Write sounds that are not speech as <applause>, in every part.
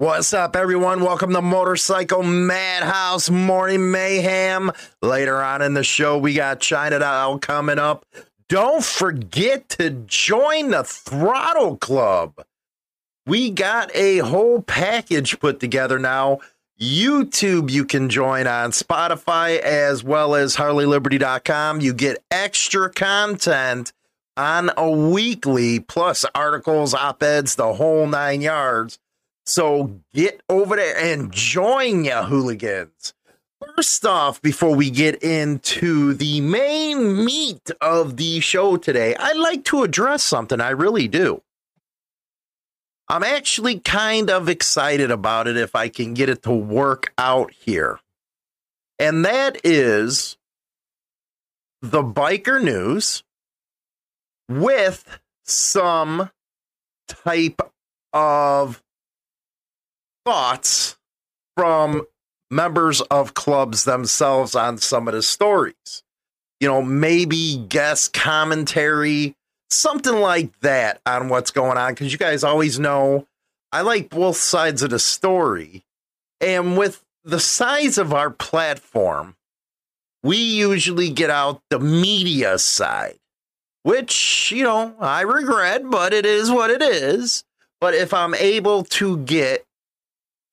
What's up, everyone? Welcome to Motorcycle Madhouse Morning Mayhem. Later on in the show, we got Chinatown coming up. Don't forget to join the Throttle Club. We got a whole package put together now. YouTube, you can join on Spotify as well as HarleyLiberty.com. You get extra content on a weekly, plus articles, op eds, the whole nine yards. So get over there and join ya hooligans. First off, before we get into the main meat of the show today, I'd like to address something. I really do. I'm actually kind of excited about it if I can get it to work out here. And that is the biker news with some type of thoughts from members of clubs themselves on some of the stories. You know, maybe guest commentary, something like that on what's going on. Because you guys always know I like both sides of the story. And with the size of our platform, we usually get out the media side, which, you know, I regret, but it is what it is. But if I'm able to get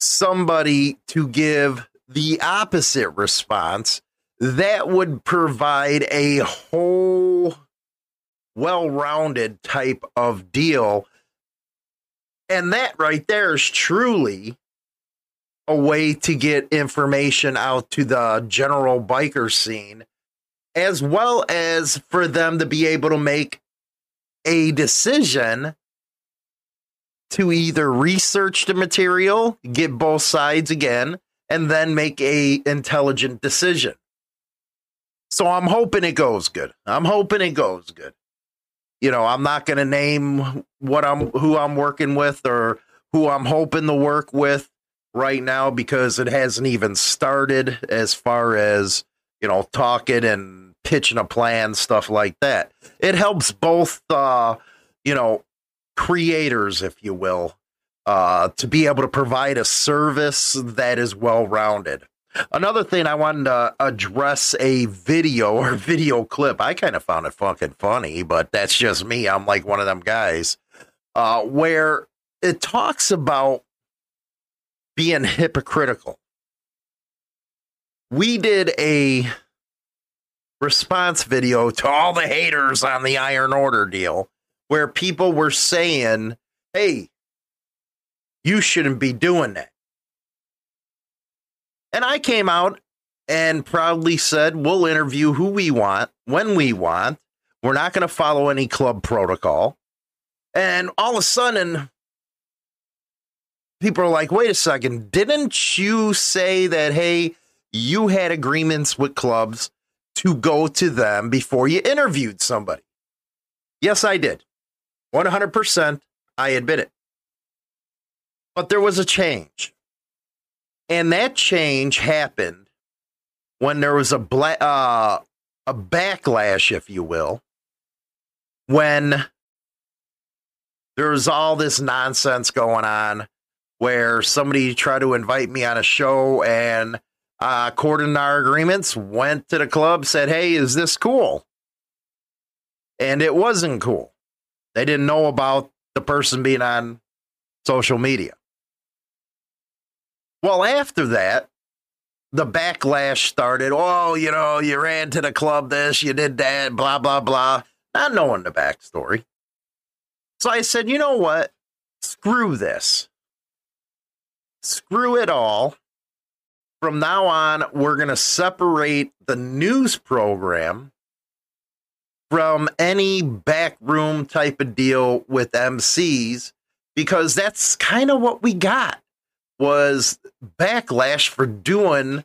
somebody to give the opposite response, that would provide a whole well rounded type of deal. And that right there is truly a way to get information out to the general biker scene, as well as for them to be able to make a decision to either research the material, get both sides again, and then make a intelligent decision. So I'm hoping it goes good. I'm hoping it goes good. You know, I'm not going to name what I'm who I'm working with or who I'm hoping to work with right now because it hasn't even started as far as, you know, talking and pitching a plan stuff like that. It helps both uh, you know, creators, if you will, uh, to be able to provide a service that is well rounded. Another thing I wanted to address a video or <laughs> video clip. I kind of found it fucking funny, but that's just me. I'm like one of them guys uh, where it talks about being hypocritical. We did a response video to all the haters on the Iron Order deal where people were saying, hey, you shouldn't be doing that. And I came out and proudly said, we'll interview who we want, when we want. We're not going to follow any club protocol. And all of a sudden, people are like, wait a second, didn't you say that, hey, you had agreements with clubs to go to them before you interviewed somebody? Yes, I did. 100%, I admit it. But there was a change. And that change happened when there was a bla- uh, a backlash, if you will, when there was all this nonsense going on where somebody tried to invite me on a show and uh, according to our agreements, went to the club, said, Hey, is this cool? And it wasn't cool. They didn't know about the person being on social media. Well, after that, the backlash started. Oh, you know, you ran to the club this, you did that, blah, blah, blah, not knowing the backstory. So I said, you know what? Screw this. Screw it all. from now on, we're going to separate the news program from any backroom type of deal with MCs because that's kind of what we got was backlash for doing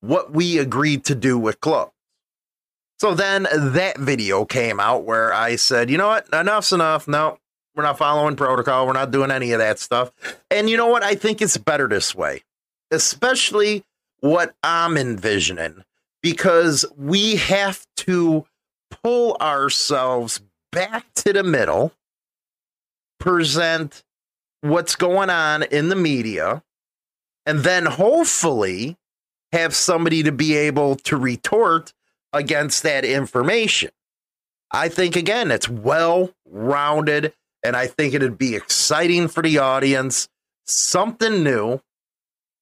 what we agreed to do with clubs. So then that video came out where I said, you know what, enough's enough. No, we're not following protocol. We're not doing any of that stuff. And you know what? I think it's better this way, especially what I'm envisioning, because we have to pull ourselves back to the middle, present what's going on in the media, and then hopefully have somebody to be able to retort against that information. I think, again, it's well rounded, and I think it'd be exciting for the audience, something new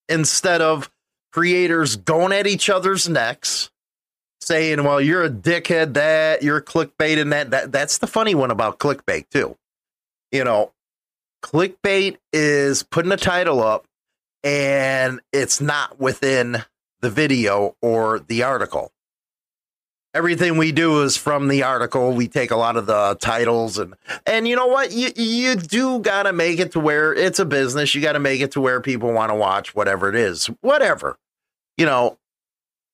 instead of creators going at each other's necks saying, well, you're a dickhead, that you're clickbait and that, that that's the funny one about clickbait too. You know, clickbait is putting a title up and it's not within the video or the article. Everything we do is from the article. We take a lot of the titles and and you know what? You you do got to make it to where it's a business. You got to make it to where people want to watch whatever it is. Whatever. You know,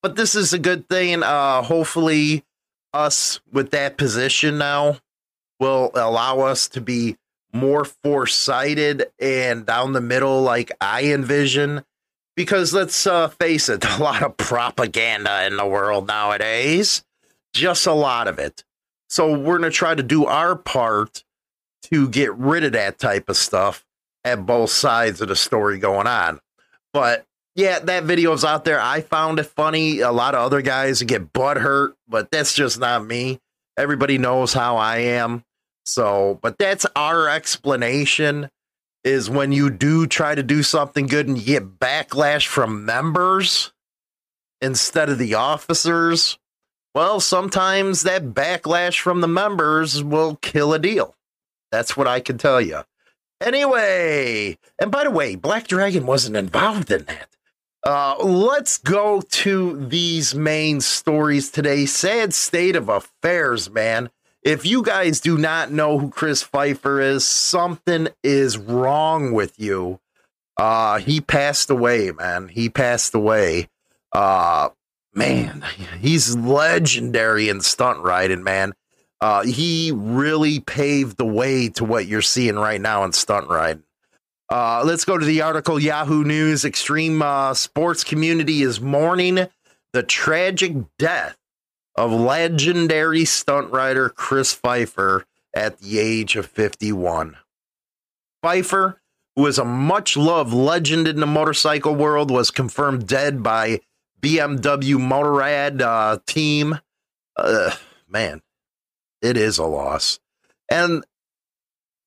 but this is a good thing. Uh, hopefully, us with that position now will allow us to be more foresighted and down the middle, like I envision. Because let's uh, face it, <laughs> a lot of propaganda in the world nowadays, just a lot of it. So we're going to try to do our part to get rid of that type of stuff at both sides of the story going on. But yeah, that video's out there. I found it funny. A lot of other guys get butt hurt, but that's just not me. Everybody knows how I am. So, but that's our explanation is when you do try to do something good and you get backlash from members instead of the officers. Well, sometimes that backlash from the members will kill a deal. That's what I can tell you. Anyway, and by the way, Black Dragon wasn't involved in that. Uh, let's go to these main stories today. Sad state of affairs, man. If you guys do not know who Chris Pfeiffer is, something is wrong with you. Uh, he passed away, man. He passed away. Uh, man, he's legendary in stunt riding, man. Uh, he really paved the way to what you're seeing right now in stunt riding. Uh, let's go to the article Yahoo News. Extreme uh, sports community is mourning the tragic death of legendary stunt rider Chris Pfeiffer at the age of 51. Pfeiffer, who is a much loved legend in the motorcycle world, was confirmed dead by BMW Motorrad uh, team. Man, it is a loss. And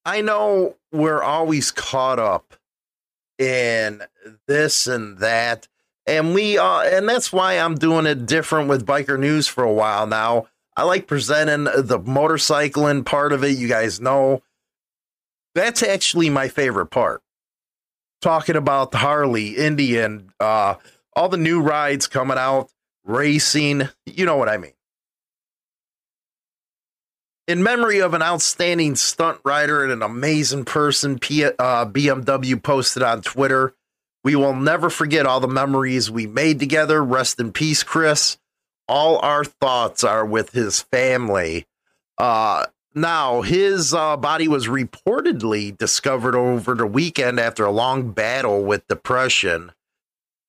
I know we're always caught up in this and that. And we uh and that's why I'm doing it different with biker news for a while now. I like presenting the motorcycling part of it. You guys know that's actually my favorite part. Talking about the Harley, Indian, uh, all the new rides coming out, racing, you know what I mean in memory of an outstanding stunt rider and an amazing person, P- uh, BMW posted on Twitter. We will never forget all the memories we made together. Rest in peace, Chris. All our thoughts are with his family. Uh, now, his uh, body was reportedly discovered over the weekend after a long battle with depression.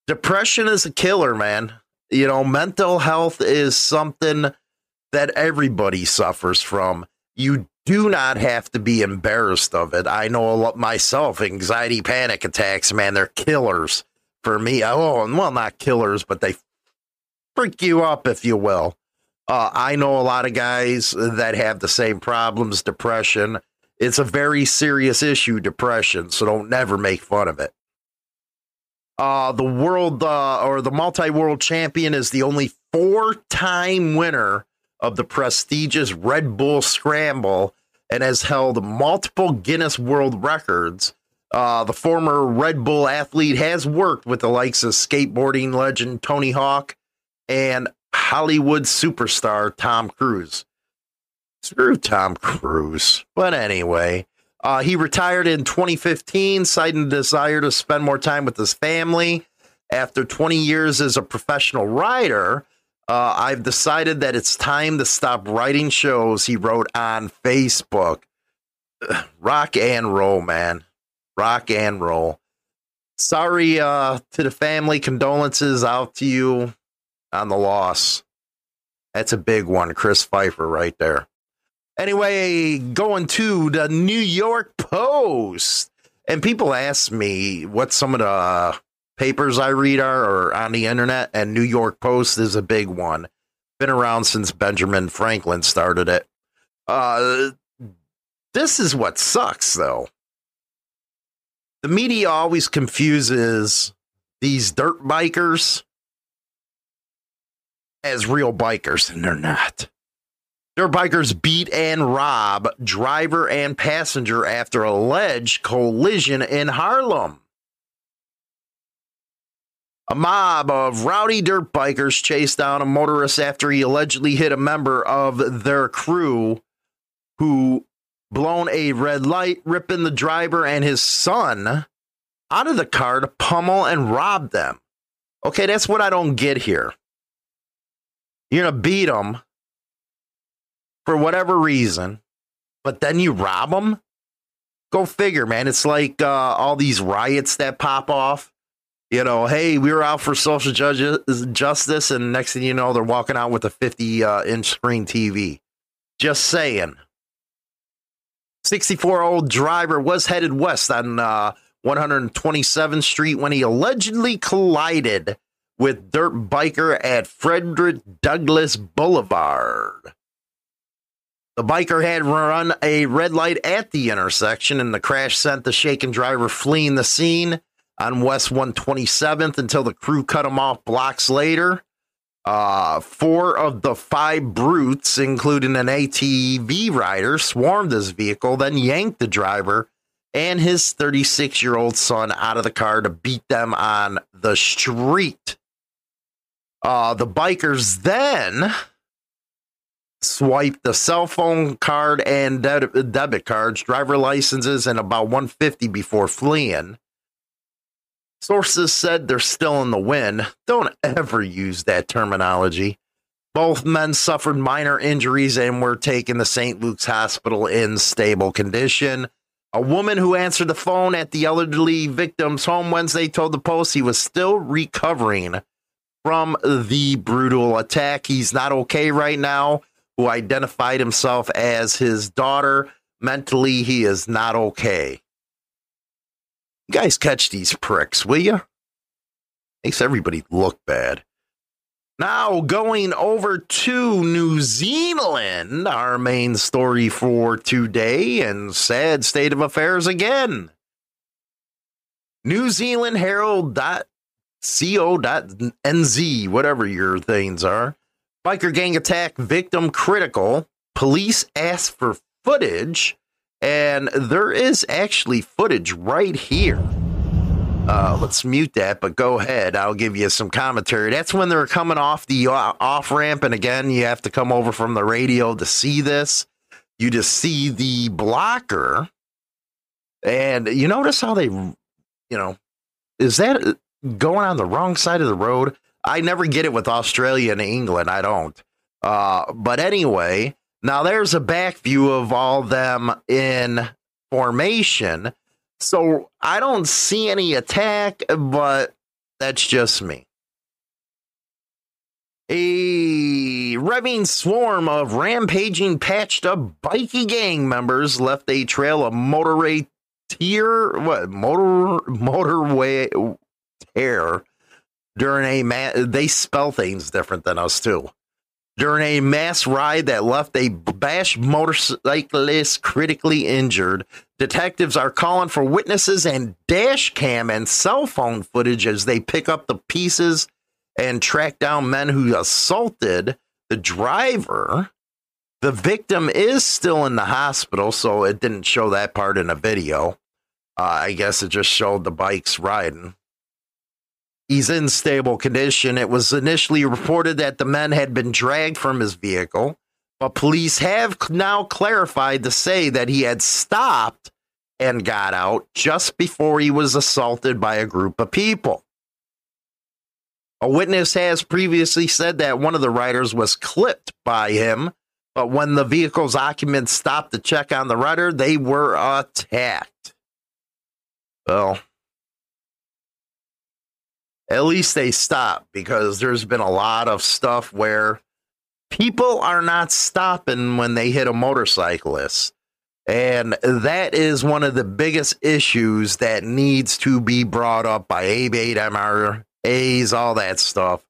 Depression is a killer, man. You know, mental health is something that everybody suffers from. You do not have to be embarrassed of it. I know a lot myself, anxiety, panic attacks, man, they're killers for me. Oh, and well, not killers, but they freak you up, if you will. Uh, I know a lot of guys that have the same problems, depression. It's a very serious issue, depression, so don't never make fun of it. Uh, the world uh, or the multi world champion is the only four time winner of the prestigious Red Bull Scramble and has held multiple Guinness World Records. Uh, the former Red Bull athlete has worked with the likes of skateboarding legend Tony Hawk and Hollywood superstar Tom Cruise. Screw Tom Cruise. But anyway, uh, he retired in 2015, citing the desire to spend more time with his family. After 20 years as a professional writer, uh, I've decided that it's time to stop writing shows, he wrote on Facebook. <sighs> Rock and roll, man. Rock and roll. Sorry uh, to the family. Condolences out to you on the loss. That's a big one. Chris Pfeiffer right there. Anyway, going to the New York Post. And people ask me what some of the papers I read are or on the internet, and New York Post is a big one. Been around since Benjamin Franklin started it. Uh, this is what sucks, though. The media always confuses these dirt bikers as real bikers, and they're not. Dirt bikers beat and rob driver and passenger after alleged collision in Harlem. A mob of rowdy dirt bikers chased down a motorist after he allegedly hit a member of their crew who blown a red light, ripping the driver and his son out of the car to pummel and rob them. Okay, that's what I don't get here. You're going to beat them for whatever reason, but then you rob them? Go figure, man. It's like uh, all these riots that pop off. You know, hey, we were out for social justice, and next thing you know, they're walking out with a 50 uh, inch screen TV. Just saying. 64 old driver was headed west on uh, 127th Street when he allegedly collided with dirt biker at Frederick Douglass Boulevard. The biker had run a red light at the intersection, and the crash sent the shaken driver fleeing the scene on West 127th until the crew cut him off blocks later. Uh, four of the five brutes, including an ATV rider, swarmed his vehicle, then yanked the driver and his 36 year old son out of the car to beat them on the street. Uh, the bikers then swiped the cell phone card and de- debit cards, driver licenses, and about 150 before fleeing. Sources said they're still in the wind. Don't ever use that terminology. Both men suffered minor injuries and were taken to St. Luke's Hospital in stable condition. A woman who answered the phone at the elderly victim's home Wednesday told the Post he was still recovering from the brutal attack. He's not okay right now who identified himself as his daughter. Mentally, he is not okay. You guys catch these pricks, will you? Makes everybody look bad. Now, going over to New Zealand, our main story for today, and sad state of affairs again. New Zealand Herald.co.nz, whatever your things are, Biker gang attack victim critical. Police ask for footage, and there is actually footage right here. Uh, let's mute that, but go ahead. I'll give you some commentary. That's when they're coming off the uh, off ramp, and again, you have to come over from the radio to see this. You just see the blocker, and you notice how they, you know, is that going on the wrong side of the road? I never get it with Australia and England. I don't. Uh, but anyway, now there's a back view of all them in formation. So I don't see any attack, but that's just me. A revving swarm of rampaging, patched up bikie gang members left a trail of motorway tier, what motor motorway tear during a ma- they spell things different than us too. During a mass ride that left a bashed motorcyclist critically injured, detectives are calling for witnesses and dash cam and cell phone footage as they pick up the pieces and track down men who assaulted the driver. The victim is still in the hospital, so it didn't show that part in a video. Uh, I guess it just showed the bikes riding. He's in stable condition. It was initially reported that the men had been dragged from his vehicle, but police have now clarified to say that he had stopped and got out just before he was assaulted by a group of people. A witness has previously said that one of the riders was clipped by him, but when the vehicle's occupants stopped to check on the rider, they were attacked. Well, at least they stop because there's been a lot of stuff where people are not stopping when they hit a motorcyclist. And that is one of the biggest issues that needs to be brought up by ABATE MRAs, all that stuff,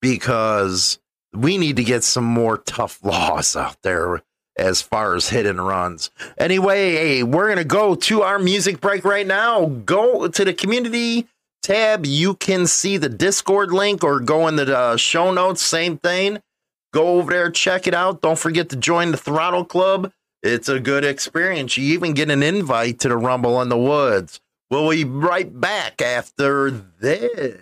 because we need to get some more tough <laughs> laws out there as far as hit and runs. Anyway, hey, we're going to go to our music break right now. Go to the community tab. You can see the Discord link or go in the uh, show notes. Same thing. Go over there, check it out. Don't forget to join the Throttle Club. It's a good experience. You even get an invite to the Rumble in the Woods. We'll be right back after this.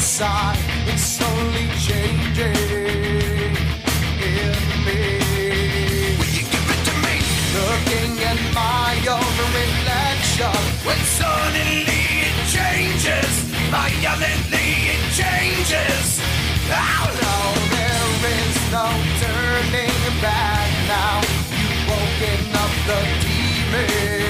outside is slowly changing in me. Will you give it to me? Looking at my own reflection. When suddenly it changes, violently it changes. Oh no, there is no turning back now. You've woken up the demon.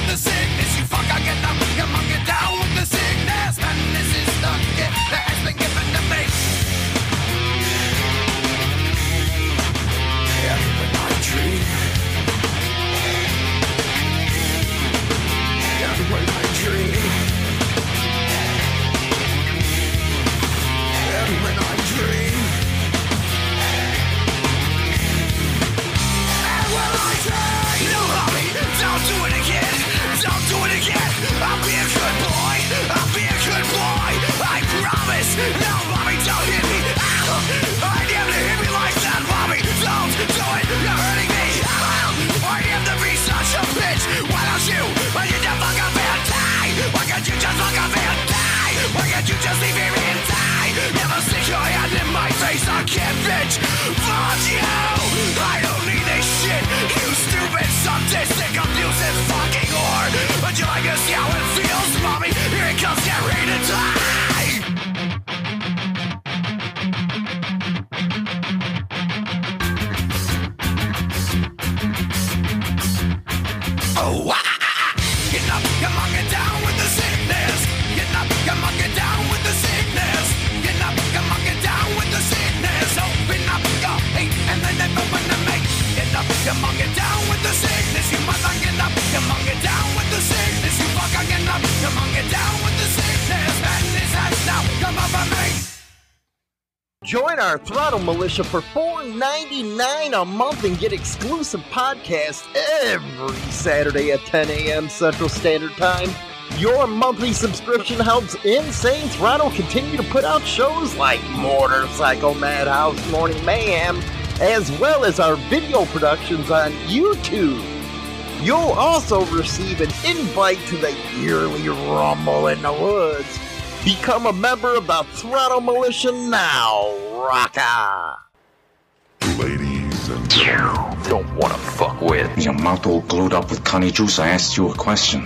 Militia for $4.99 a month and get exclusive podcasts every Saturday at 10 a.m. Central Standard Time. Your monthly subscription helps Insane Throttle continue to put out shows like Motorcycle Madhouse Morning Mayhem, as well as our video productions on YouTube. You'll also receive an invite to the yearly Rumble in the Woods. Become a member of the Throttle Militia now! Ladies and gentlemen, Don't wanna fuck with. Your mouth all glued up with conny juice. I asked you a question.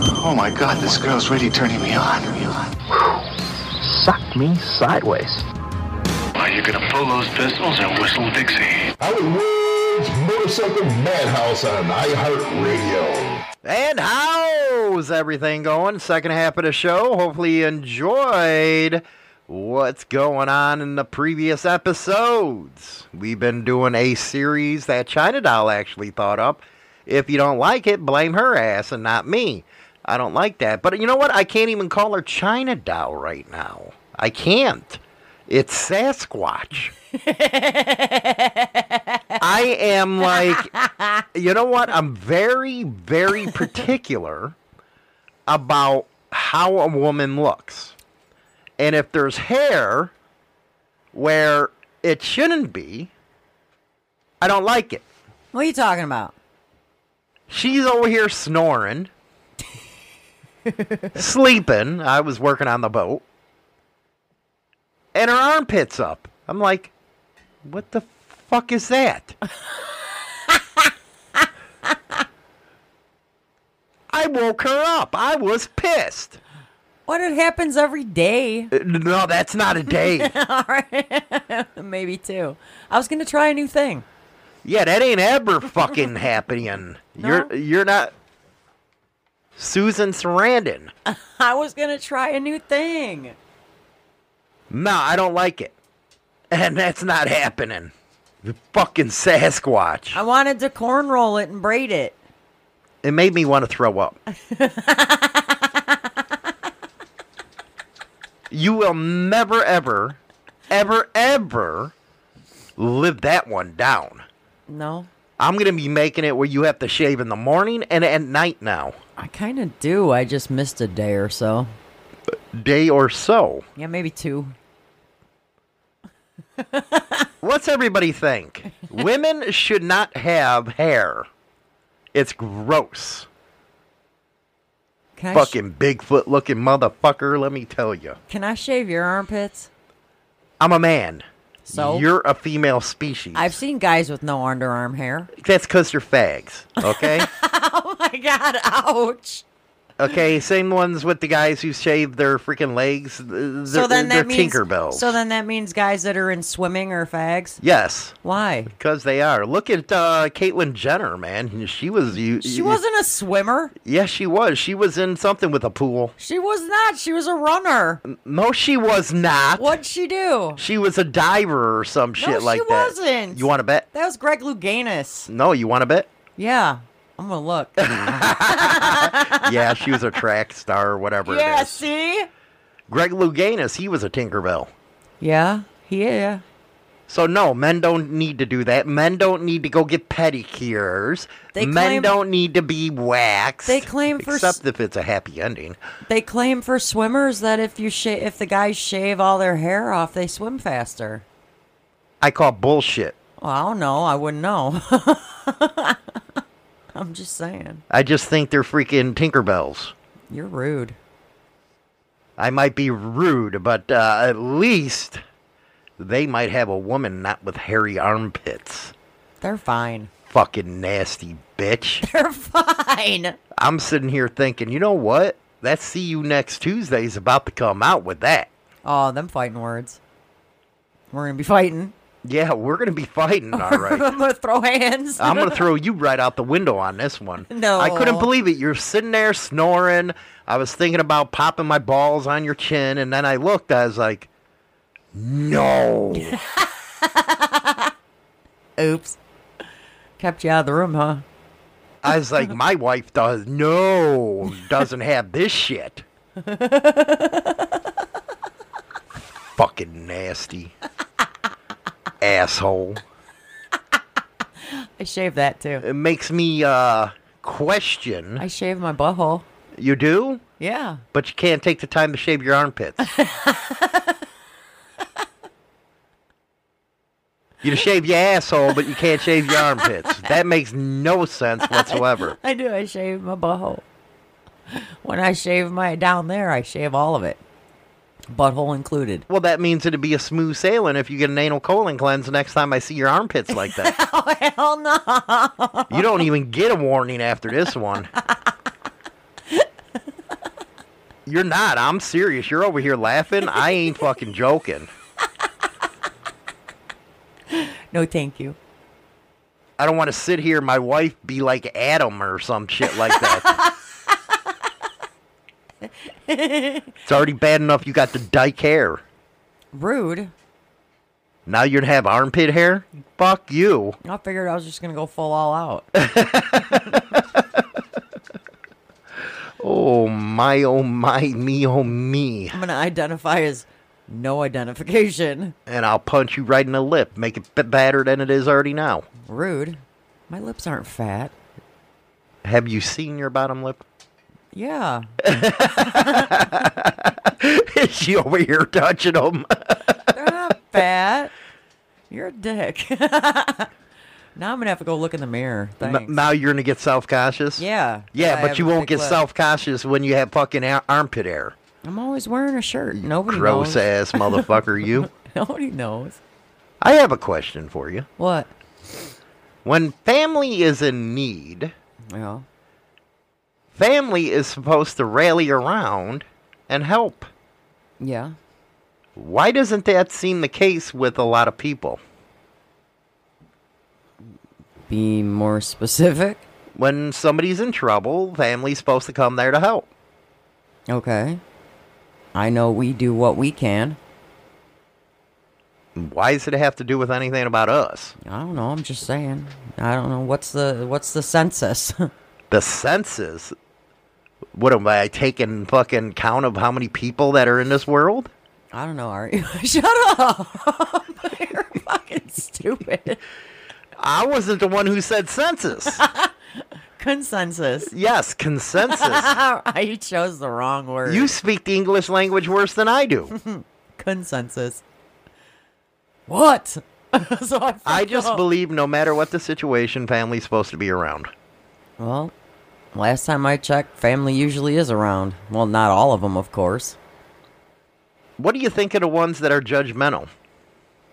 Oh my god, this girl's really turning me on. Suck me sideways. Are you gonna pull those pistols and whistle Dixie? Howard Woods Motorcycle Madhouse on iHeartRadio. And how's everything going? Second half of the show. Hopefully, you enjoyed what's going on in the previous episodes. We've been doing a series that China Doll actually thought up. If you don't like it, blame her ass and not me. I don't like that. But you know what? I can't even call her China Doll right now. I can't. It's Sasquatch. <laughs> I am like, you know what? I'm very, very particular about how a woman looks. And if there's hair where it shouldn't be, I don't like it. What are you talking about? She's over here snoring, <laughs> sleeping. I was working on the boat. And her armpit's up. I'm like, what the fuck is that? <laughs> I woke her up. I was pissed. What it happens every day. Uh, No, that's not a day. <laughs> All right. <laughs> Maybe two. I was gonna try a new thing. yeah, that ain't ever <laughs> fucking happening. You're you're not Susan Sarandon. I was gonna try a new thing. No, I don't like it. And that's not happening. The fucking Sasquatch. I wanted to cornroll it and braid it. It made me want to throw up. You will never, ever, ever, ever live that one down. No, I'm going to be making it where you have to shave in the morning and at night now. I kind of do. I just missed a day or so. Day or so. Yeah, maybe two. <laughs> What's everybody think? <laughs> Women should not have hair. It's gross. Can I, sh- Fucking Bigfoot looking motherfucker, let me tell you. can I shave your armpits? I'm a man. So? You're a female species. I've seen guys with no underarm hair. That's because they're fags, okay? <laughs> Oh my god! Ouch. Okay, same ones with the guys who shave their freaking legs. They're, so then they're that means Tinkerbells. So then that means guys that are in swimming are fags. yes, Why? because they are. Look at uh, Caitlyn Jenner, man. She was you. She wasn't a swimmer. Yes, she was. She was in something with a pool. She was not. She was a runner. No, she was not. What'd she do? She was a diver or some shit like she that. wasn't. You want to bet? That was Greg Louganis. No, you want to bet? Yeah. I'm gonna look. <laughs> yeah, she was a track star or whatever yeah, see? Greg Louganis, he was a Tinkerbell. Yeah, yeah. So no, men don't need to do that. Men don't need to go get pedicures. They men claim- don't need to be waxed. They claim for except if it's a happy ending. They claim for swimmers that if you sh- if the guys shave all their hair off, they swim faster. I call bullshit. Well, I don't know. I wouldn't know. <laughs> <laughs> I'm just saying. I just think they're freaking Tinkerbells. You're rude. I might be rude, but uh, at least they might have a woman not with hairy armpits. They're fine. Fucking nasty bitch. <laughs> They're fine. I'm sitting here thinking, you know what? That see you next Tuesday is about to come out with that. Oh, them fighting words. We're gonna be fighting. Yeah, we're gonna be fighting, all <laughs> right. I'm gonna throw hands. I'm gonna throw <laughs> you right out the window on this one. No. I couldn't believe it. You're sitting there snoring. I was thinking about popping my balls on your chin, and then I looked. I was like, no. <laughs> Oops. Kept you out of the room, huh? I was like, my wife does no doesn't have this shit. Fucking nasty asshole. I shave that too. It makes me uh question. I shave my butthole. You do, Yeah. but you can't take the time to shave your armpits. <laughs> you shave your asshole, but you can't shave your armpits. That makes no sense <laughs> whatsoever. I do. I shave my butthole. When I shave my down there, I shave all of it, butthole included. Well, that means it'd be a smooth sailing if you get an anal colon cleanse the next time I see your armpits like that. <laughs> Oh hell no! You don't even get a warning after this one. You're not. I'm serious. You're over here laughing. I ain't fucking joking. No, thank you. I don't want to sit here my wife be like Adam or some shit like that. <laughs> <laughs> it's already bad enough you got the dyke hair. Rude. Now you're gonna have armpit hair? Fuck you. I figured I was just gonna go full all out. <laughs> Oh my, oh my, me, oh me. I'm gonna identify as no identification. And I'll punch you right in the lip, make it bit badder than it is already now. Rude. My lips aren't fat. Have you seen your bottom lip? Yeah. <laughs> Is she over here touching them? They're not fat. You're a dick. <laughs> now I'm gonna have to go look in the mirror. Thanks. now you're gonna get self conscious? yeah. Yeah, but you won't get self conscious when you have fucking ar- armpit hair. I'm always wearing a shirt. Nobody knows. Gross knows. ass motherfucker, you. <laughs> Nobody knows. I have a question for you. What? When family is in need, Yeah. Family is supposed to rally around and help. Yeah. Why doesn't that seem the case with a lot of people? Be more specific. When somebody's in trouble, family's supposed to come there to help. Okay. I know we do what we can. Why does it have to do with anything about us? I don't know. I'm just saying. I don't know. What's the what's the census? <laughs> The census. What am I taking fucking count of how many people that are in this world? I don't know. Are you? <laughs> Shut up. <laughs> You're fucking stupid. I wasn't the one who said census. <laughs> Consensus. yes, consensus. I chose the wrong word. You speak the English language worse than I do. consensus. What? so I, I just up. believe no matter what the situation, family's supposed to be around. Well, last time I checked, family usually is around. Well, not all of them, of course. What do you think of the ones that are judgmental?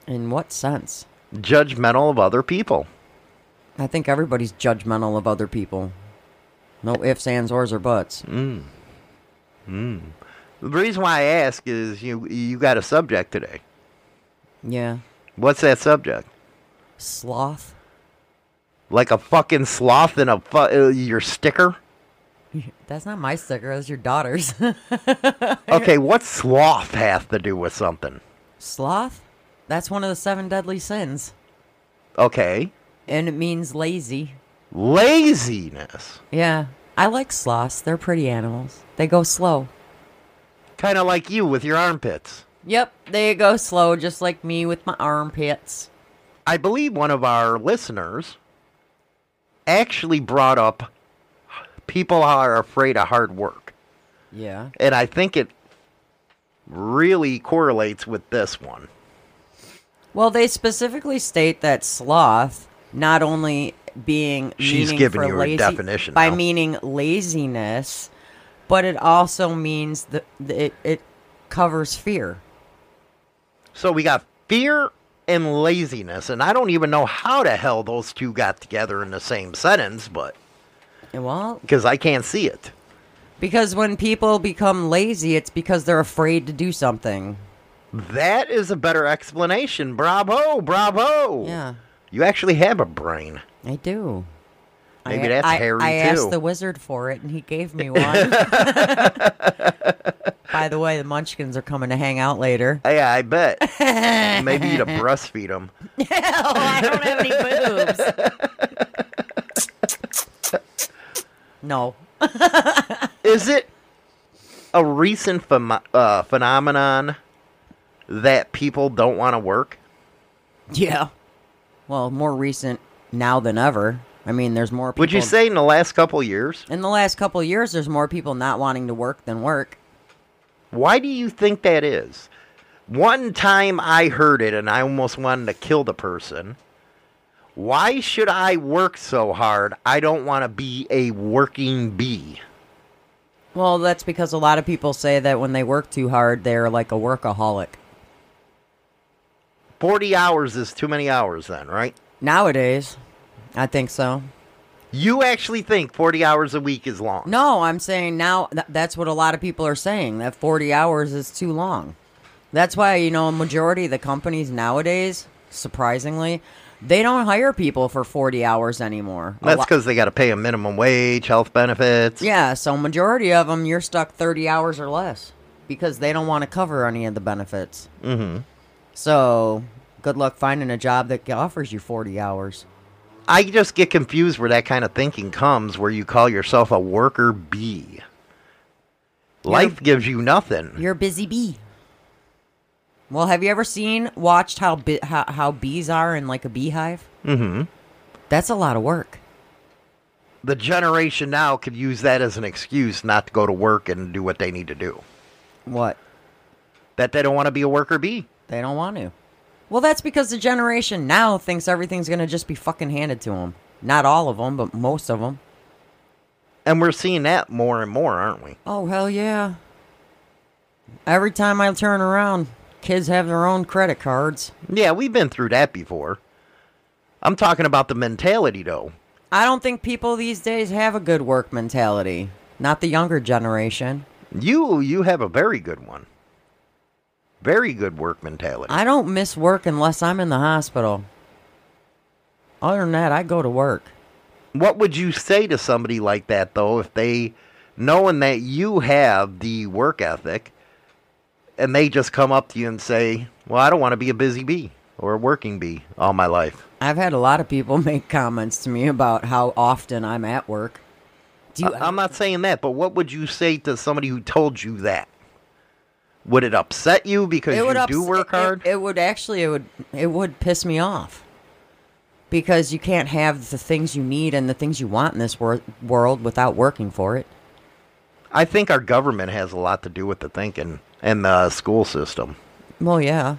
In what sense? Judgmental of other people. I think everybody's judgmental of other people. No ifs, ands, ors, or buts. Hmm. Hmm. The reason why I ask is you you got a subject today. Yeah. What's that subject? Sloth. Like a fucking sloth in a fu- uh, your sticker? <laughs> That's not my sticker. That's your daughter's. <laughs> Okay, what sloth have to do with something? Sloth? That's one of the seven deadly sins. Okay, And it means lazy. laziness. Yeah. I like sloths. They're pretty animals. They go slow. Kind of like you with your armpits. Yep, they go slow, just like me with my armpits. I believe one of our listeners actually brought up people are afraid of hard work. Yeah. And I think it really correlates with this one. Well, they specifically state that sloth not only being She's giving you a definition by now. meaning laziness, but it also means that it it covers fear. So we got fear and laziness. And I don't even know how the hell those two got together in the same sentence, but Well, because I can't see it. because when people become lazy, it's because they're afraid to do something. That is a better explanation. Bravo, bravo. Yeah, You actually have a brain. I do. Maybe I, that's I, Harry, I too. asked the wizard for it, and he gave me one. <laughs> By the way, the Munchkins are coming to hang out later. <laughs> Yeah, I bet. Maybe you to <laughs> breastfeed them. Hell, I don't have any boobs. no. Is it a recent uh, phenomenon that people don't want to work? Yeah. Well, more recent now than ever. I mean, there's more people. Would you say in the last couple years? In the last couple years, there's more people not wanting to work than work. Why do you think that is? One time I heard it and I almost wanted to kill the person. Why should I work so hard? I don't want to be a working bee. Well, that's because a lot of people say that when they work too hard, they're like a workaholic. 40 hours is too many hours then, right? Nowadays, I think so. You actually think 40 hours a week is long? No, I'm saying now th- that's what a lot of people are saying that 40 hours is too long. That's why, you know, a majority of the companies nowadays, surprisingly, they don't hire people for 40 hours anymore. A That's lo- because they got to pay a minimum wage, health benefits. Yeah, so majority of them you're stuck 30 hours or less because they don't want to cover any of the benefits. Mm-hmm. So, good luck finding a job that offers you 40 hours. I just get confused where that kind of thinking comes, where you call yourself a worker bee. Life gives you nothing. You're a busy bee. Well, have you ever seen, watched how bi- how, how bees are in like a beehive? Mm-hmm. That's a lot of work. The generation now could use that as an excuse not to go to work and do what they need to do. What? That they don't want to be a worker bee. They don't want to. Well, that's because the generation now thinks everything's going to just be fucking handed to them. Not all of them, but most of them. And we're seeing that more and more, aren't we? Oh, hell yeah. Every time I turn around, kids have their own credit cards. Yeah, we've been through that before. I'm talking about the mentality, though. I don't think people these days have a good work mentality. Not the younger generation. You you have a very good one. Very good work mentality. I don't miss work unless I'm in the hospital. Other than that, I go to work. What would you say to somebody like that though if they knowing that you have the work ethic and they just come up to you and say, "Well, I don't want to be a busy bee or a working bee all my life." I've had a lot of people <laughs> make comments to me about how often I'm at work. Do you, I'm not saying that, but what would you say to somebody who told you that? Would it upset you because you ups- do work it- hard? It, it would actually it would it would piss me off because you can't have the things you need and the things you want in this wor- world without working for it. I think our government has a lot to do with the thinking and the school system. Well, yeah.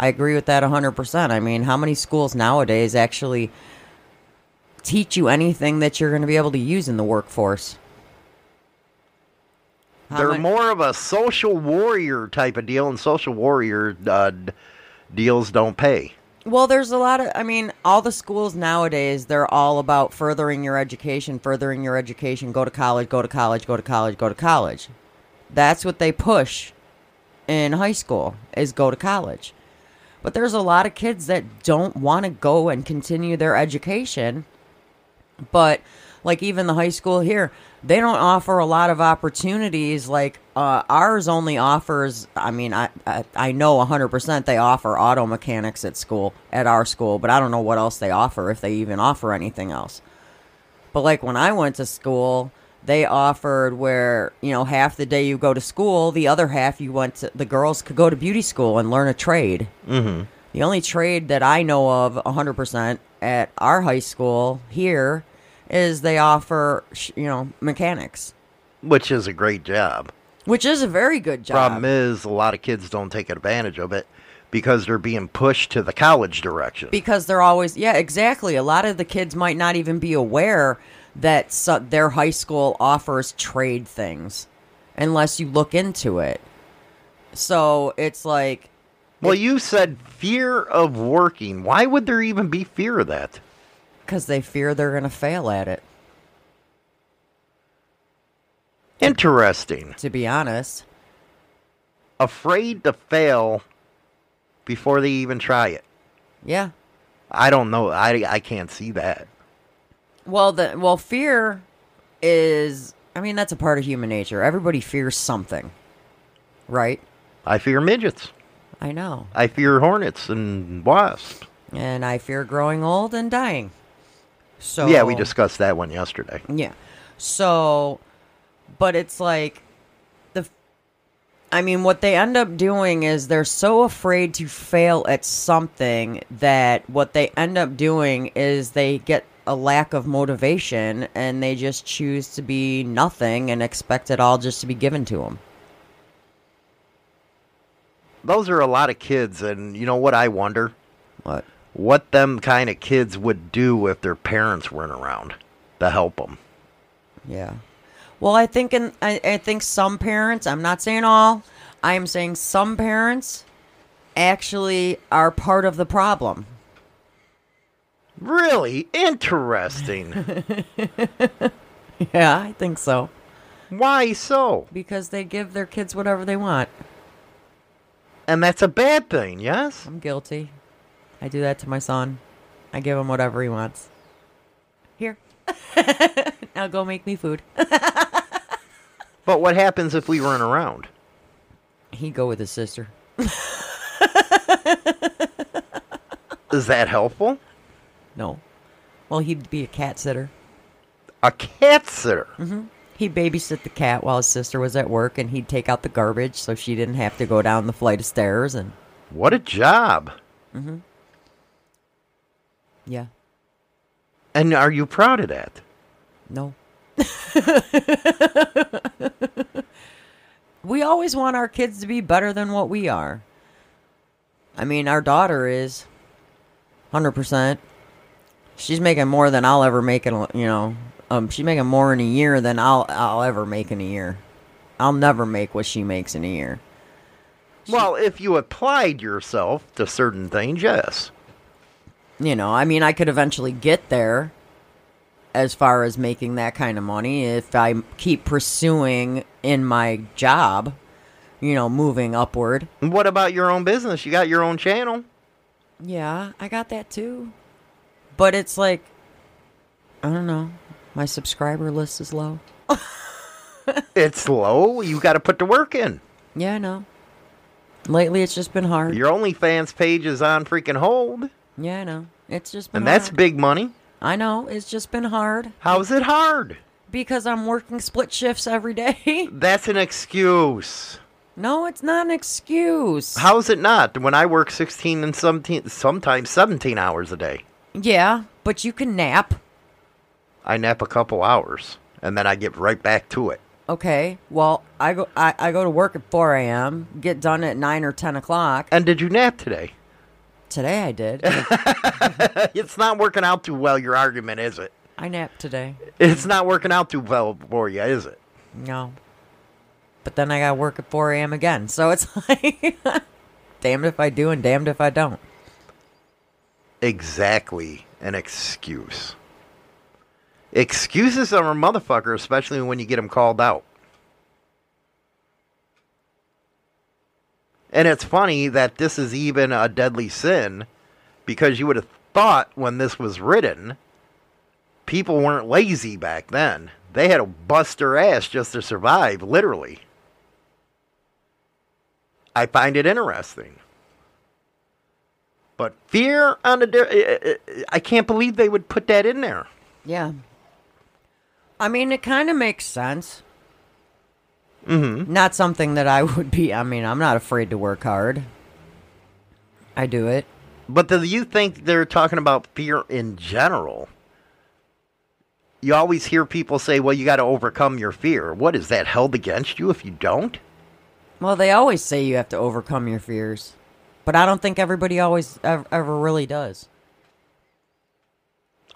I agree with that 100%. I mean, how many schools nowadays actually teach you anything that you're going to be able to use in the workforce? How They're more of a social warrior type of deal, and social warrior uh, deals don't pay. Well, there's a lot of, I mean, all the schools nowadays, they're all about furthering your education, furthering your education, go to college, go to college, go to college, go to college. That's what they push in high school is go to college. But there's a lot of kids that don't want to go and continue their education. But like even the high school here, they don't offer a lot of opportunities. Like uh, ours only offers. I mean, I I, I know 100% they offer auto mechanics at school at our school, but I don't know what else they offer if they even offer anything else. But like when I went to school, they offered where you know half the day you go to school, the other half you went to the girls could go to beauty school and learn a trade. Mm-hmm. The only trade that I know of 100% at our high school here is they offer, you know, mechanics, Which is a great job. which is a very good job. Problem is, a lot of kids don't take advantage of it because they're being pushed to the college direction. because they're always, yeah, exactly. A lot of the kids might not even be aware that so, their high school offers trade things unless you look into it. So it's like Well, you said fear of working. Why would there even be fear of that? Because they fear they're going to fail at it, Interesting. to be honest. Afraid to fail before they even try it. Yeah. I don't know. I, I can't see that. Well, the well, fear is. I mean, that's a part of human nature. Everybody fears something, right? I fear midgets. I know, I fear hornets and wasps. and I fear growing old and dying. So Yeah, we discussed that one yesterday. Yeah. So, but it's like the. I mean, what they end up doing is they're so afraid to fail at something that what they end up doing is they get a lack of motivation and they just choose to be nothing and expect it all just to be given to them. Those are a lot of kids, and you know what I wonder? What? What them kind of kids would do if their parents weren't around to help them. Yeah. Well, I think in I, I think some parents, I'm not saying all, I am saying some parents actually are part of the problem. Really interesting. <laughs> Yeah, I think so. Why so? Because they give their kids whatever they want. And that's a bad thing, yes? I'm guilty. I do that to my son. I give him whatever he wants. Here. <laughs> now go make me food. <laughs> But what happens if we weren't around? He'd go with his sister. <laughs> Is that helpful? No. Well, he'd be a cat sitter. A cat sitter. Mm-hmm. He'd babysit the cat while his sister was at work, and he'd take out the garbage so she didn't have to go down the flight of stairs. And What a job. Mm-hmm. yeah, And are you proud of that? no. <laughs> we always want our kids to be better than what we are. I mean, our daughter is 100%. She's making more than I'll ever make in, a- you know, um, she's making more in a year than I'll I'll ever make in a year. I'll never make what she makes in a year. Well, if you applied yourself to certain things, yes. you know, I mean, I could eventually get there as far as making that kind of money if I keep pursuing in my job, you know, moving upward. What about your own business? You got your own channel. Yeah, I got that too. But it's like, I don't know, my subscriber list is low. <laughs> It's low. You got to put the work in. Yeah, I know. Lately, it's just been hard. Your OnlyFans page is on freaking hold, yeah, I know. It's just been and that's big money. I know. It's just been hard How's it hard? because I'm working split shifts every day. <laughs> That's an excuse. no, it's not an excuse. How's it not? When I work 16 and 17, sometimes 17 hours a day, Yeah, but you can nap. I nap a couple hours, and then I get right back to it. Okay. Well, I go I, I go to work at four a.m. Get done at nine or ten o'clock. And did you nap today? Today I did. <laughs> It's not working out too well, your argument, is it? I napped today. It's not working out too well for you, is it? No. But then I got to work at four a.m. again. So it's <laughs> like, damned if I do and damned if I don't. Exactly an excuse. Excuses are a motherfucker, especially when you get them called out. And it's funny that this is even a deadly sin because you would have thought when this was written, people weren't lazy back then. They had to bust their ass just to survive, literally. I find it interesting. But fear on di- I can't believe they would put that in there. Yeah. I mean, it kind of makes sense. Mm-hmm. Not something that I <laughs> would be. I mean, I'm not afraid to work hard. I do it. But do you think they're talking about fear in general? You always hear people say, well, you got to overcome your fear. What is that held against you if you don't? Well, they always say you have to overcome your fears, but I don't think everybody always ever, ever really does.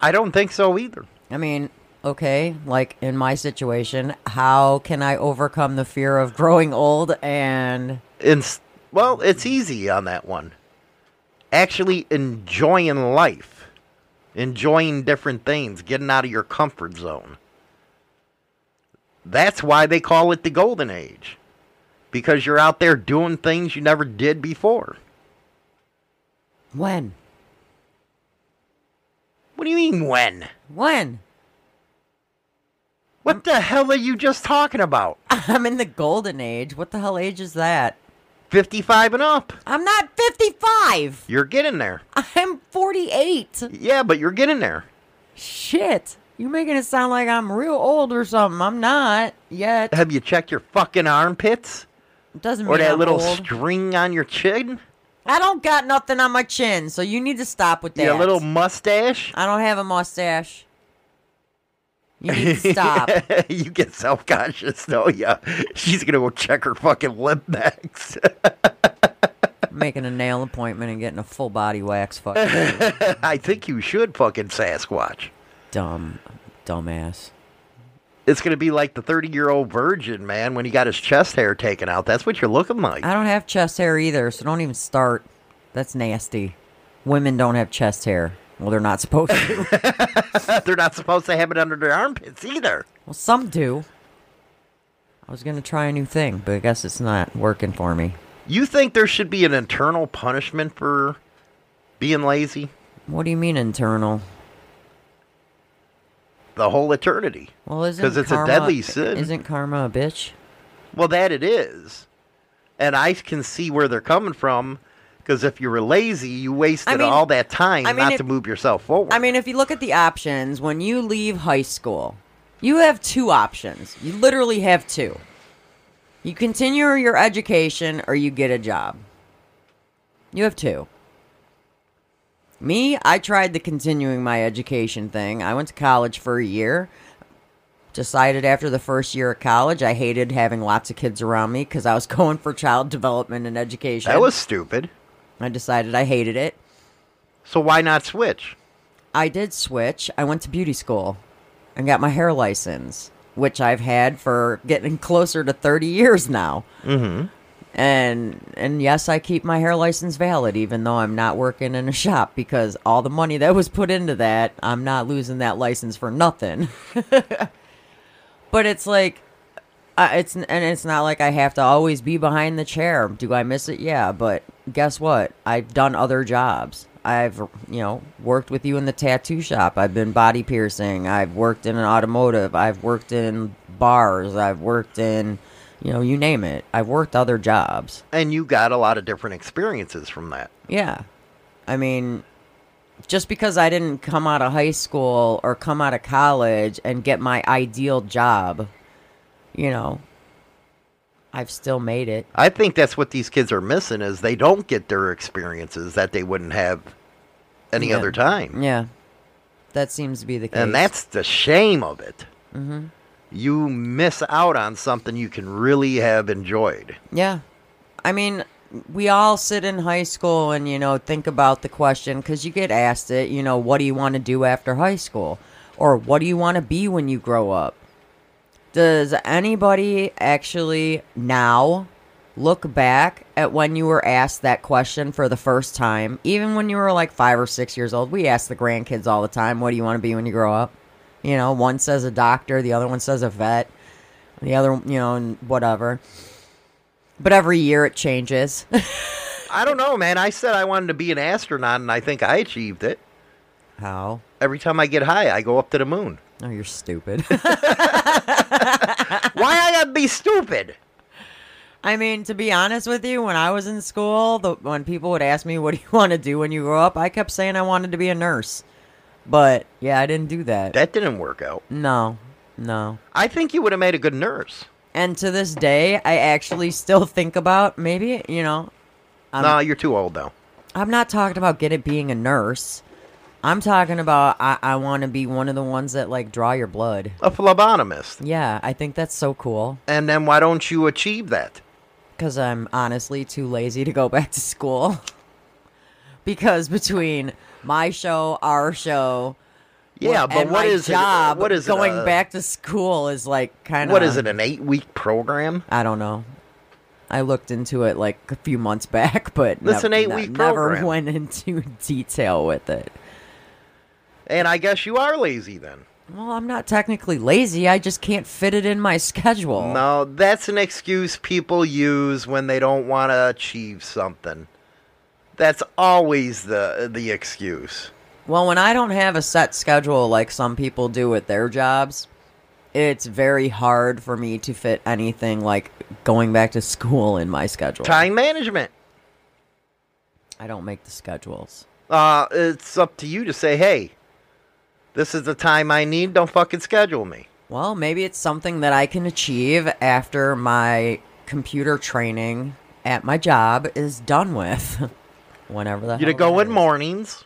I don't think so either. I mean, okay, like in my situation, how can I overcome the fear of growing old and In, Well, it's easy on that one. Actually enjoying life, enjoying different things, getting out of your comfort zone. That's why they call it the golden age. Because you're out there doing things you never did before. When? What do you mean when? When? What the hell are you just talking about? <laughs> I'm in the golden age. What the hell age is that? 55 and up. I'm not 55. You're getting there. I'm 48. Yeah, but you're getting there. Shit. You're making it sound like I'm real old or something. I'm not yet. Have you checked your fucking armpits? It doesn't matter. Or mean that I'm little old. string on your chin? I don't got nothing on my chin, so you need to stop with that. Your little mustache? I don't have a mustache. You need to stop. <laughs> you get self conscious, don't? She's gonna go check her fucking lip max. <laughs> Making a nail appointment and getting a full body wax. Fucking <laughs> I think you should fucking Sasquatch. dumb, dumbass. It's gonna be like the 30 year old virgin, man, when he got his chest hair taken out. That's what you're looking like. I don't have chest hair either, so don't even start. That's nasty. Women don't have chest hair. Well, they're not supposed to. <laughs> They're not supposed to have it under their armpits either. well, some do. I was gonna try a new thing, but I guess it's not working for me. You think there should be an internal punishment for being lazy? What do you mean internal? The whole eternity. Well, isn't because it's a deadly sin. Isn't karma a bitch? Well, that it is. And I can see where they're coming from. Because if you were lazy, you wasted mean- all that time I mean, not if- to move yourself forward. I mean, if you look at the options, when you leave high school, you have two options. You literally have two. You continue your education or you get a job. You have two. Me, I tried the continuing my education thing. I went to college for a year. Decided after the first year of college, I hated having lots of kids around me because I was <laughs> going for child development and education. that was stupid. I decided I hated it. So why not switch? I did switch. I went to beauty school and got my hair license, which I've had for getting closer to 30 years now. Mm-hmm. And and yes, I keep my hair license valid even though I'm not working in a shop because all the money that was put into that, I'm not losing that license for nothing. <laughs> but it's like uh, it's and it's not like I have to always be behind the chair. Do I miss it? Yeah, but guess what? I've done other jobs. I've you know worked with you in the tattoo shop. I've been body piercing. I've worked in an automotive. I've worked in bars. I've worked in you know you name it. I've worked other jobs. And you got a lot of different experiences from that. Yeah. I mean, just because I didn't come out of high school or come out of college and get my ideal job, you know, I've still made it. I think that's what these kids are missing is they don't get their experiences that they wouldn't have any Yeah. other time. Yeah. That seems to be the case. And that's the shame of it. hmm You miss out on something you can really have enjoyed. Yeah. I mean, we all sit in high school and, you know, think about the question because you get asked it, you know, what do you want to do after high school? Or what do you want to be when you grow up? Does anybody actually now look back at when you were asked that question for the first time? Even when you were like five or six years old, we ask the grandkids all the time, what do you want to be when you grow up? You know, one says a doctor, the other one says a vet, the other, you know, and whatever. But every year it changes. <laughs> I don't know, man. I said I wanted to be an astronaut, and I think I achieved it. How? Every time I get high, I go up to the moon. Oh, you're stupid. <laughs> <laughs> Why I gotta be stupid? I mean, to be honest with you, when I was in school, the, when people would ask me, "What do you <laughs> want to do when you grow up?" I kept saying I wanted to be a nurse. But yeah, I didn't do that. That didn't work out. No, no. I think you would have made a good nurse. And to this day, I actually still think about maybe, you know, no, you're too old though. I'm not talking about get getting being a nurse. I'm talking about I, I want to be one of the ones that like draw your blood. A phlebotomist. Yeah, I think that's so cool. And then why don't you achieve that? Because I'm honestly too lazy to go <laughs> back to school. because between my show, our show, Yeah, but and what my is it- job, what is it, going uh, back to school is like kind of What is it? An eight week program? I don't know. I looked into it like a few months <laughs> back, but It's an nev- eight-week ne- never went <laughs> into detail with it. And I guess you are lazy then. Well, I'm not technically lazy. I just can't fit it in my schedule. No, that's an excuse people use when they don't want to achieve something. That's always the the excuse. Well, when I don't have a set schedule like some people do with their jobs, it's very hard for me to fit anything like going back to school in my schedule. Time management. I don't make the schedules. Uh, it's up to you to say, hey, this is the time I need. Don't fucking schedule me. Well, maybe it's something that I can achieve after my computer training at my job is done with. <laughs> Whenever the You to go in mornings,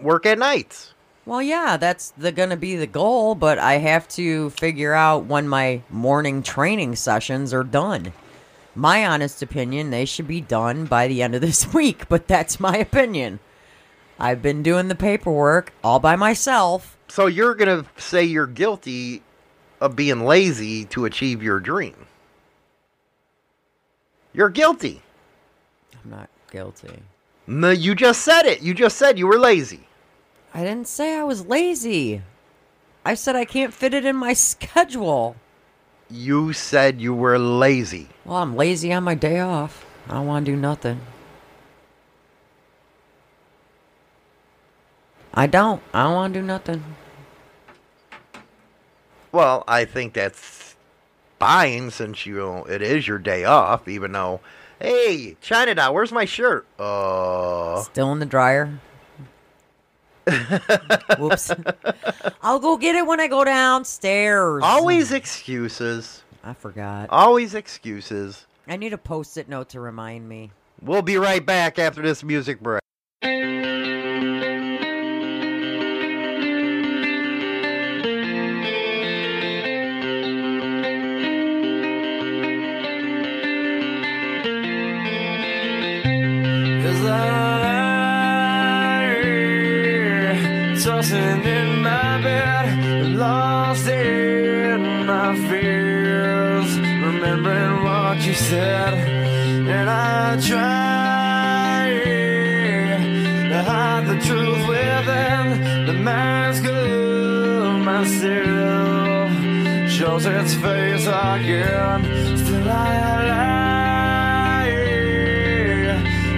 work at nights. Well, yeah, that's the gonna be the goal, but I have to figure out when my morning training sessions are done. My honest opinion, they should be done by the end of this <laughs> week, but that's my opinion. I've been doing the paperwork all by myself. So you're gonna say you're guilty of being lazy to achieve your dream. You're guilty. I'm not guilty. No, you just said it. You just said you were lazy. I didn't say I was lazy. I said I can't fit it in my schedule. You said you were lazy. Well, I'm lazy on my day off. I don't want to do nothing. I don't. I don't want to do nothing. Well, I think that's fine since you it is your day off, even though hey, China doll, where's my shirt? Uh Still in the dryer. <laughs> Whoops. I'll go get it when I go downstairs. always excuses. I forgot. Always excuses. I need a post it note to remind me. We'll be right back after this music break. Said, and I try to hide the truth within the mask of myself. Shows its face again, still I lie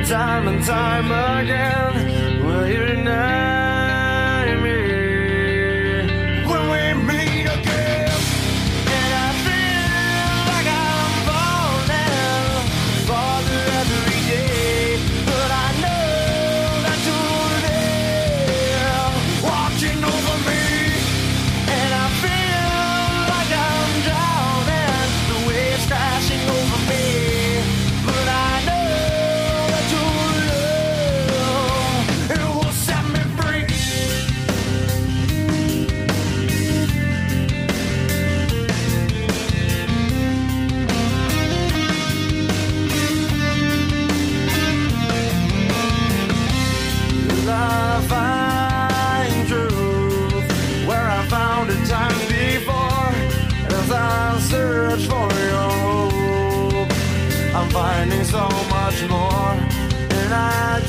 time and time again.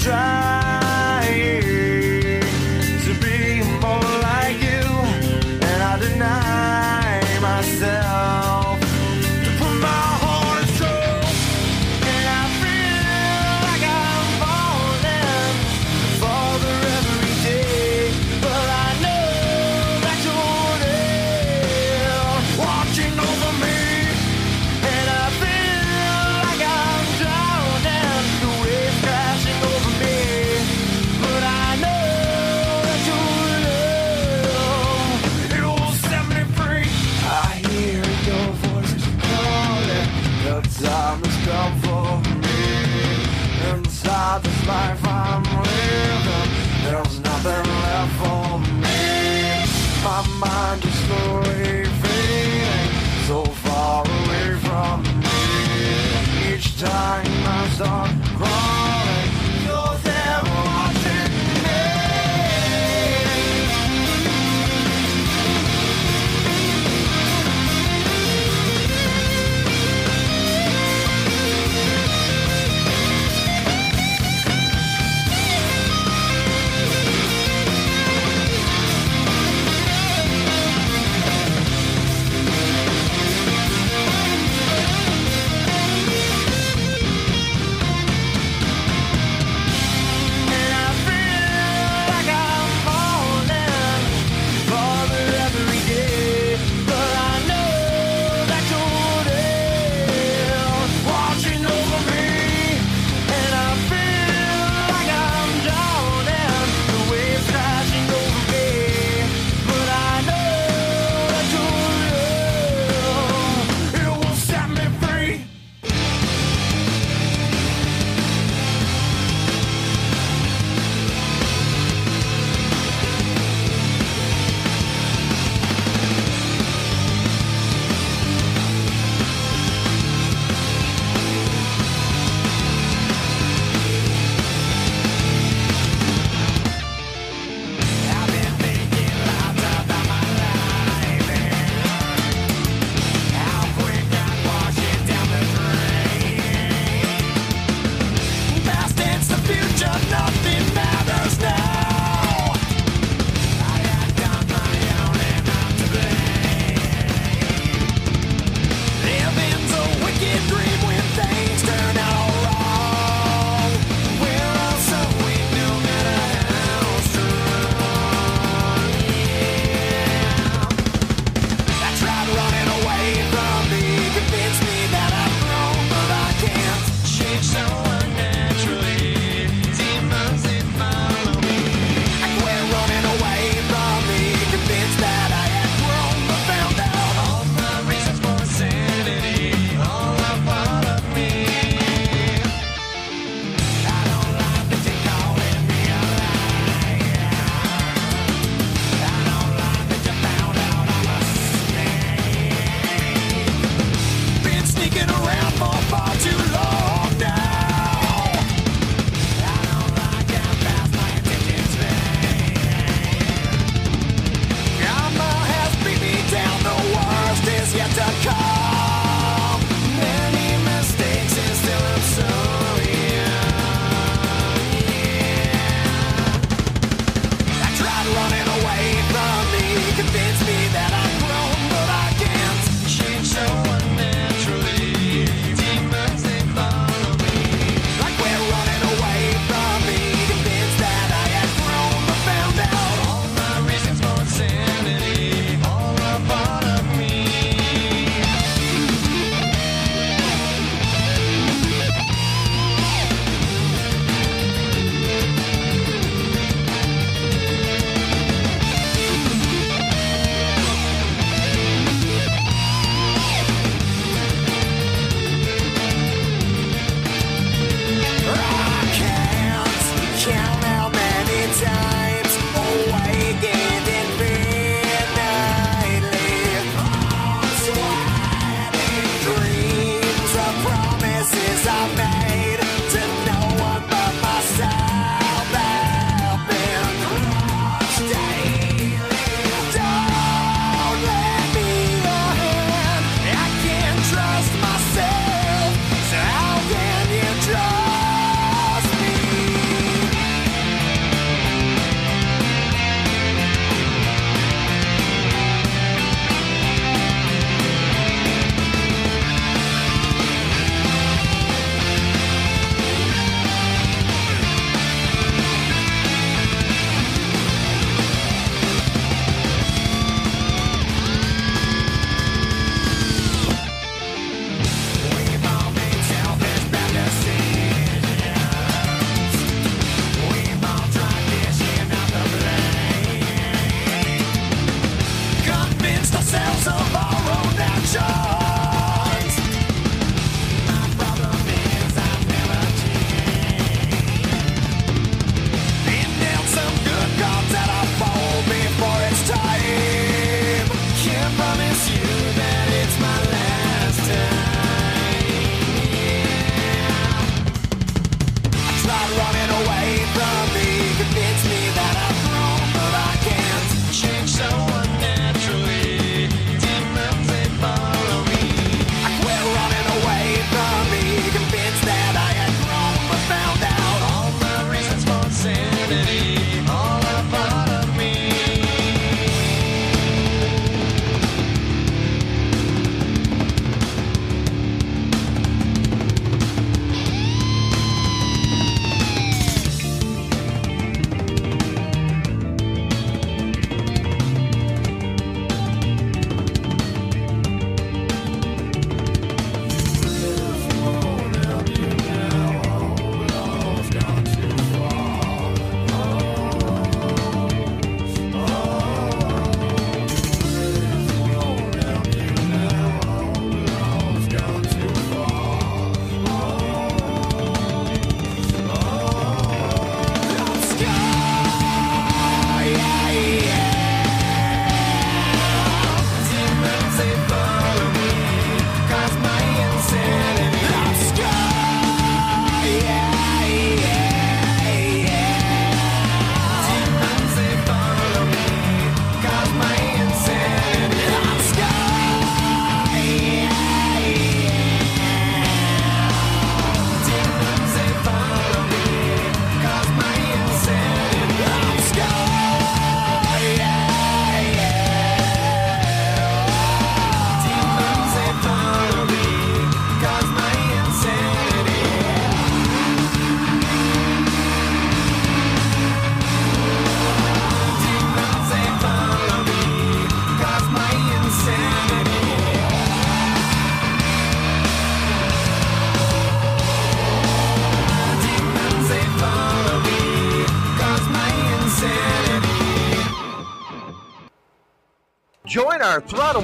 Try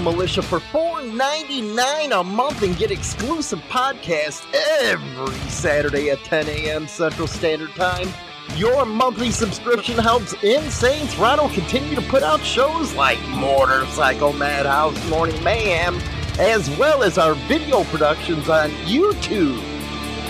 Militia for $4.99 a month and get exclusive podcasts every Saturday at 10 a.m. Central Standard Time. Your monthly subscription helps Insane Throttle continue to put out shows like Motorcycle Madhouse Morning Mayhem, as well as our video productions on YouTube.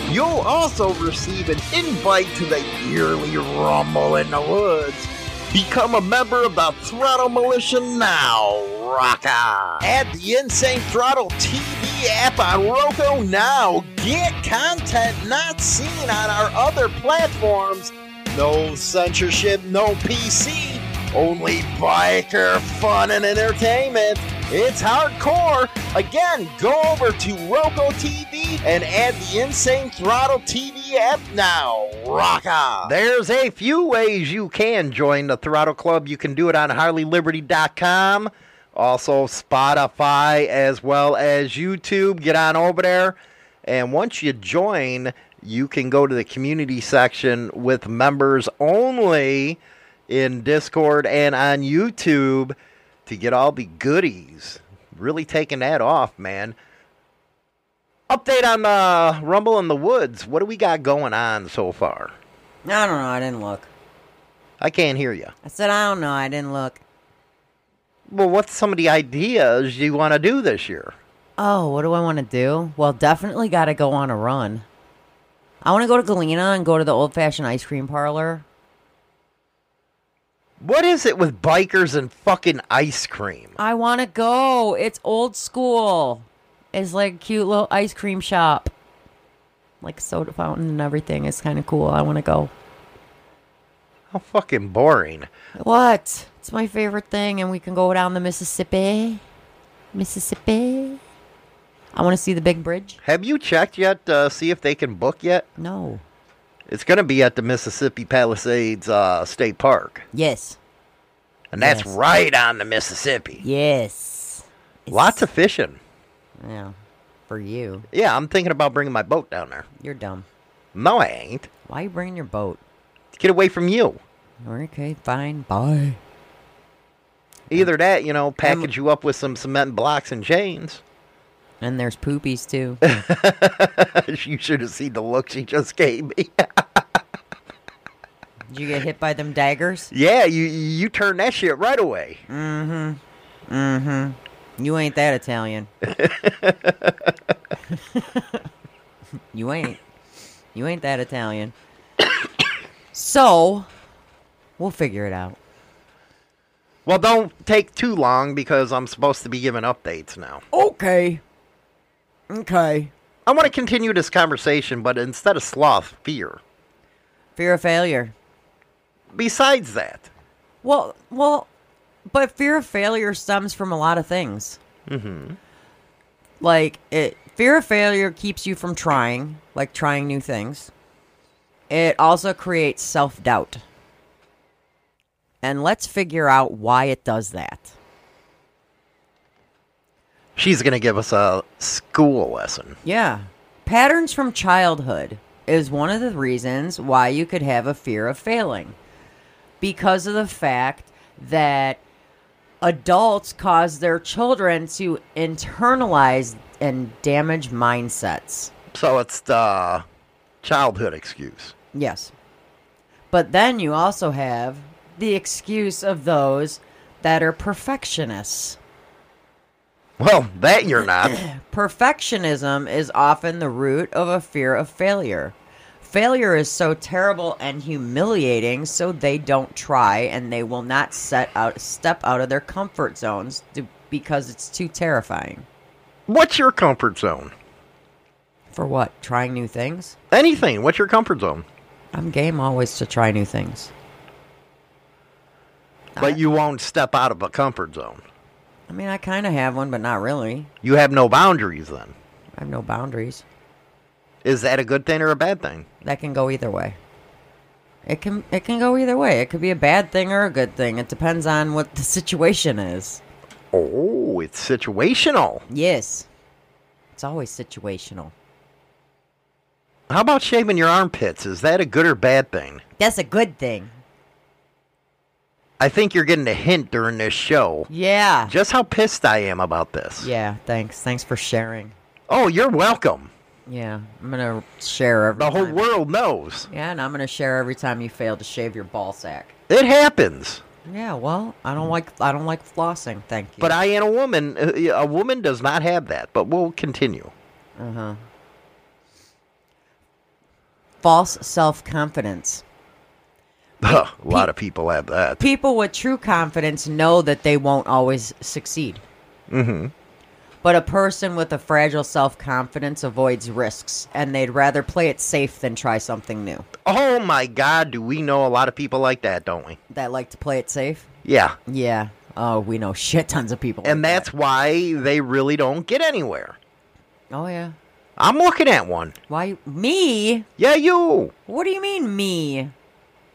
You'll also receive an invite to the yearly Rumble in the Woods. Become a member of the Throttle Militia now. Rock on. Add the Insane Throttle TV app on Roku now. Get content not seen on our other platforms. No censorship, no PC. Only biker fun and entertainment. It's hardcore. Again, go over to Roku TV and add the Insane Throttle TV app now. Rock on. There's a few ways you can join the Throttle Club. You can do it on HarleyLiberty.com, also Spotify, as well as YouTube. Get on over there. And once you join, you can go to the community section with members only in Discord and on YouTube to get all the goodies. Really taking that off, man. Update on uh, Rumble in the Woods. What do we got going on so far? I don't know. I didn't look. I can't hear you. I said I don't know. I didn't look. Well, what's some of the ideas you want to do this year? Oh, what do I want to do? Well, definitely got to go on a run. I want to go to Galena and go to the old fashioned ice cream parlor. What is it with bikers and fucking ice cream? I want to go. It's old school. It's like a cute little ice cream shop. Like soda fountain and everything. It's kind of cool. I want to go. How fucking boring. What? It's my favorite thing, and we can go down the Mississippi. Mississippi. I want to see the big bridge. Have you checked yet to see if they can book yet? No. It's going to be at the Mississippi Palisades uh, State Park. Yes. And that's Yes. right on the Mississippi. Yes. Lots of fishing. Yeah. For you. Yeah, I'm thinking about bringing my boat down there. You're dumb. No, I ain't. Why are you bringing your boat? To Get away from you. Okay, fine. Bye. Either that, you know, package you up with some cement blocks and chains. And there's poopies too. <laughs> you should have seen the look she just gave me. <laughs> Did you get hit by them daggers? yeah, you you turn that shit right away. Mm-hmm. Mm-hmm. You ain't that Italian. <laughs> you ain't. You ain't that Italian. <coughs> so, we'll figure it out. Well, don't take too long because I'm supposed to be giving updates now. Okay. Okay. I want to continue this conversation, but instead of sloth, fear. Fear of failure. Besides that, Well, well, but fear of failure stems from a lot of things. mm-hmm. Like it fear of failure keeps you from trying, like trying new things. It also creates self-doubt. And let's figure out why it does that. she's going to give us a school lesson. Yeah. Patterns from childhood is one of the reasons why you could have a fear of failing. Because of the fact that adults cause their children to internalize and damage mindsets. So it's the childhood excuse. Yes. But then you also have the excuse of those that are perfectionists. Well, that you're not. <clears throat> Perfectionism is often the root of a fear of failure. Failure is so terrible and humiliating, so they don't try and they will not set out step out of their comfort zones to, because it's too terrifying. What's your comfort zone? For what? Trying new things? Anything. What's your comfort zone? I'm game always to try new things. But you won't step out of a comfort zone. I mean, I kind of have one, but not really. You have no boundaries then. I have no boundaries. Is that a good thing or a bad thing? That can go either way. It can it can go either way. It could be a bad thing or a good thing. It depends on what the situation is. Oh, it's situational. Yes. It's always situational. How about shaving your armpits? Is that a good or bad thing? That's a good thing. I think you're getting a hint during this show Yeah. just how pissed I am about this. Yeah, thanks. Thanks for sharing. Oh, you're welcome. Yeah, I'm gonna share every The whole time. world knows. Yeah, and I'm gonna share every time you fail to shave your ball sack. It happens. Yeah, well, I don't like I don't like flossing. Thank you. But I am a woman. Uh, A woman does not have that. But we'll continue. Uh huh. False self <laughs> a lot of people have that. People with true confidence know that they won't always succeed. Mm-hmm. But a person with a fragile self confidence avoids risks, and they'd rather play it safe than try something new. Oh my God, do we know a lot of people like that, don't we? That like to play it safe? Yeah. Yeah. Oh, we know shit tons of people. And like that's why they really don't get anywhere. Oh yeah. I'm looking at one. Why me? Yeah, you. What do you mean me?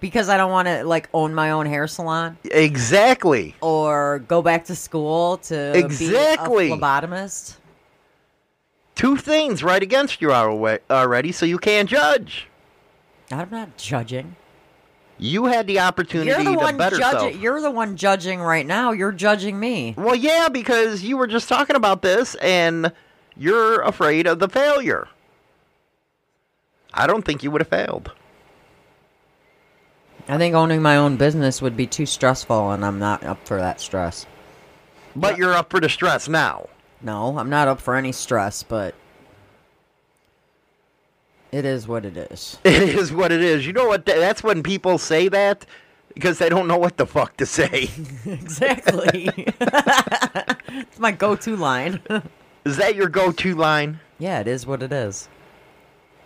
Because I don't want to like own my own hair salon Exactly. or go back to school to Exactly. be a phlebotomist. Two things right against you already, so you can't judge. I'm not judging. You had the opportunity You're the to one better judging. self. You're the one judging right now. You're judging me. Well, yeah, because you were just talking about this and you're afraid of the failure. I don't think you would have failed. I think owning my own business would be too stressful, and I'm not up for that stress. But you're up for the stress now. No, I'm not up for any stress, but it is what it is. <laughs> It is what it is. You know what? That's when people say that because they don't know what the fuck to say. <laughs> <laughs> exactly. it's my go-to line. is that your go to line? yeah, it is what it is.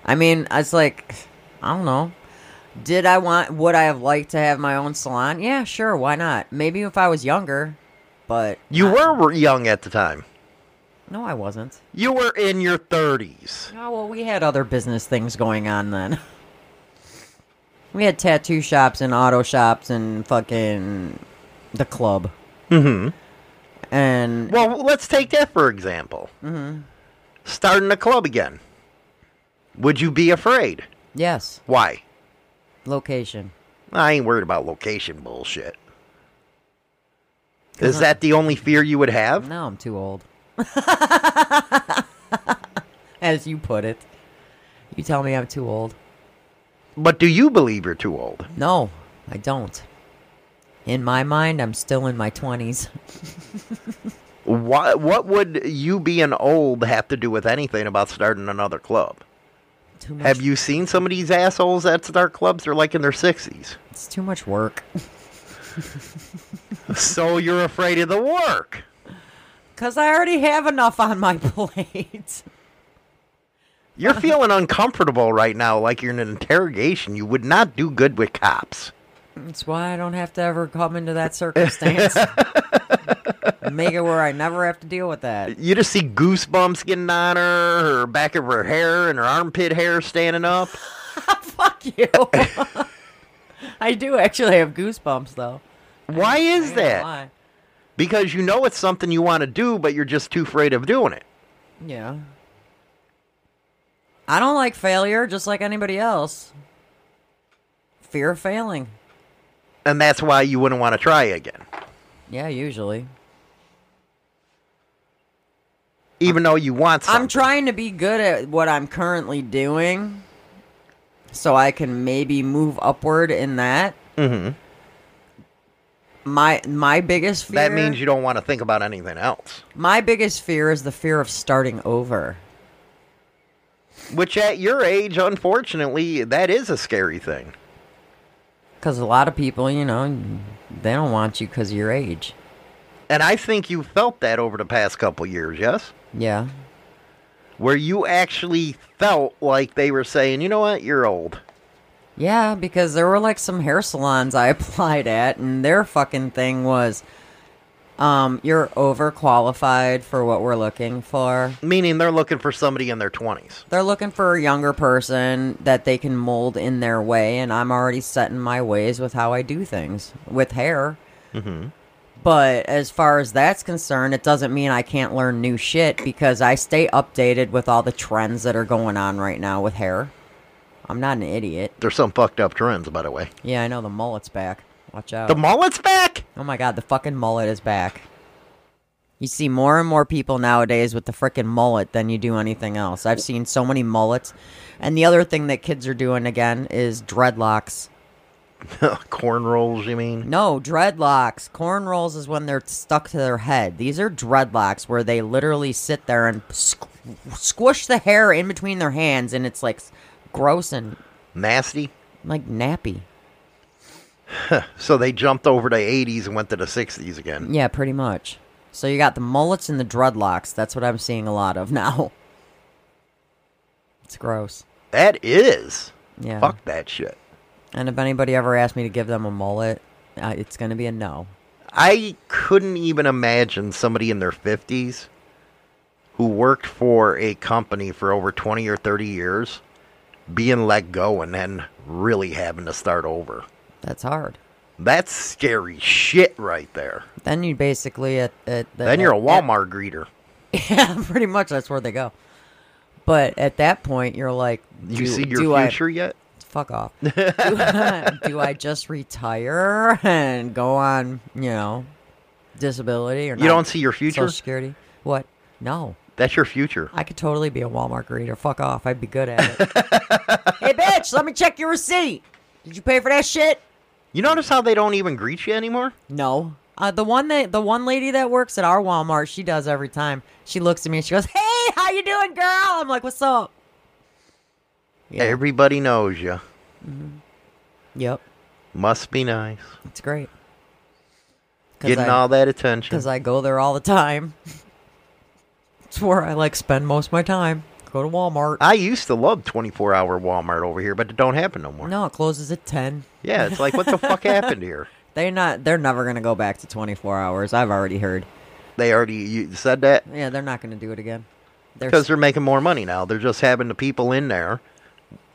I mean, it's like I don't know. Did I want? Would I have liked to have my own salon? Yeah, sure. Why not? Maybe if I was younger, but You were young at the time. no, I wasn't. You were in your 30s. Oh well, we had other business things going on then. We had tattoo shops and auto shops and fucking the club. Mm-hmm. And Well, let's take that for example. Mhm. Starting a club again. Would you be afraid? yes, Why? Location. I ain't worried about location bullshit. Is uh-huh. that the only fear you would have? No, I'm too old. <laughs> As you put it. You tell me I'm too old. But do you believe you're too old? No, I don't. In my mind, I'm still in my 20s. <laughs> What what would you being old have to do with anything about starting another club? Too much, Have you seen some of these assholes that start clubs? They're like in their sixties. It's too much work. <laughs> so you're afraid of the work. Because I already have enough on my <laughs> plate. You're feeling uncomfortable right now, like you're in an interrogation. You would not do good with cops. That's why I don't have to ever come into that circumstance. <laughs> Make it where I never have to deal with that. You just see goosebumps getting on her, her back of her hair and her armpit hair standing up. <laughs> Fuck you. <laughs> I do actually have goosebumps, though. Why is I that? why. Because you know it's something you want to do, but you're just too afraid of doing it. Yeah. I don't like failure just like anybody else. Fear of failing. And that's why you wouldn't want to try again. Yeah, usually. Even though you want something. I'm trying to be good at what I'm currently doing so I can maybe move upward in that. hmm My my biggest fear That means you don't want to think about anything else. My biggest fear is the fear of starting over. Which at your age, unfortunately, that is a scary thing. Cuz a lot of people, you know, they don't want you cuz of your age. And I think you felt that over the past couple years, yes? Yeah. Where you actually felt like they were saying, you know what, you're old. Yeah, because there were like some hair salons I <laughs> applied at, and their fucking thing was, um, you're overqualified for what we're looking for. Meaning they're looking for somebody in their 20s. They're looking for a younger person that they can mold in their way, and I'm already set in my ways with how I do things with hair. Mm-hmm. But as far as that's concerned, it doesn't mean I can't learn new shit because I stay updated with all the trends that are going on right now with hair. I'm not an idiot. There's some fucked up trends, by the way. Yeah, I know the mullet's back. Watch out. The mullet's back. oh my god, the fucking mullet is back. You see more and more people nowadays with the frickin' mullet than you do anything else. I've seen so many mullets. And the other thing that kids are doing again is dreadlocks. <laughs> Cornrows, you mean? No, dreadlocks. Corn rolls is when they're stuck to their head. These are dreadlocks where they literally sit there and squ- squish the hair in between their hands, and it's like gross and Nasty. like nappy. <laughs> So they jumped over to the 80s and went to the 60s again. Yeah, pretty much. So you got the mullets and the dreadlocks. That's what I'm seeing a lot of <laughs> now. It's gross. That is. Yeah. Fuck that shit. And if anybody ever asked me to give them a mullet, uh, it's going to be a no. I couldn't even imagine somebody in their 50s who worked for a company for over 20 or 30 years being let go and then really having to start over. That's hard. That's scary shit right there. Then you basically at, at the, Then you're a at- Walmart greeter. <laughs> Yeah, pretty much. That's where they go. But at that point, you're like, do, You see your do I- future yet? Fuck off. <laughs> do, <laughs> do I just retire and go on, you know, disability or You not? don't see your future? Social Security? What? No. That's your future. I could totally be a Walmart greeter. Fuck off. I'd be good at it. <laughs> hey, bitch, let me check your receipt. Did you pay for that shit? You notice how they don't even greet you anymore? No. Uh, the one that the one lady that works at our Walmart, she does every time. She looks at me and she goes, "Hey, how you doing, girl?" I'm like, "What's up?" Yeah. Everybody knows you. Mm-hmm. Yep, Must be nice. it's great. Getting all that attention. because I go there all the time. it's where I like spend most of my time. Go to Walmart. I used to love 24 hour Walmart over here, but it don't happen no more. no, it closes at ten. Yeah, it's like, what the fuck <laughs> happened here? They're not. They're never gonna go back to 24 hours. I've already heard. They already you said that? Yeah, they're not gonna do it again. They're Because they're making more money now. They're just having the people in there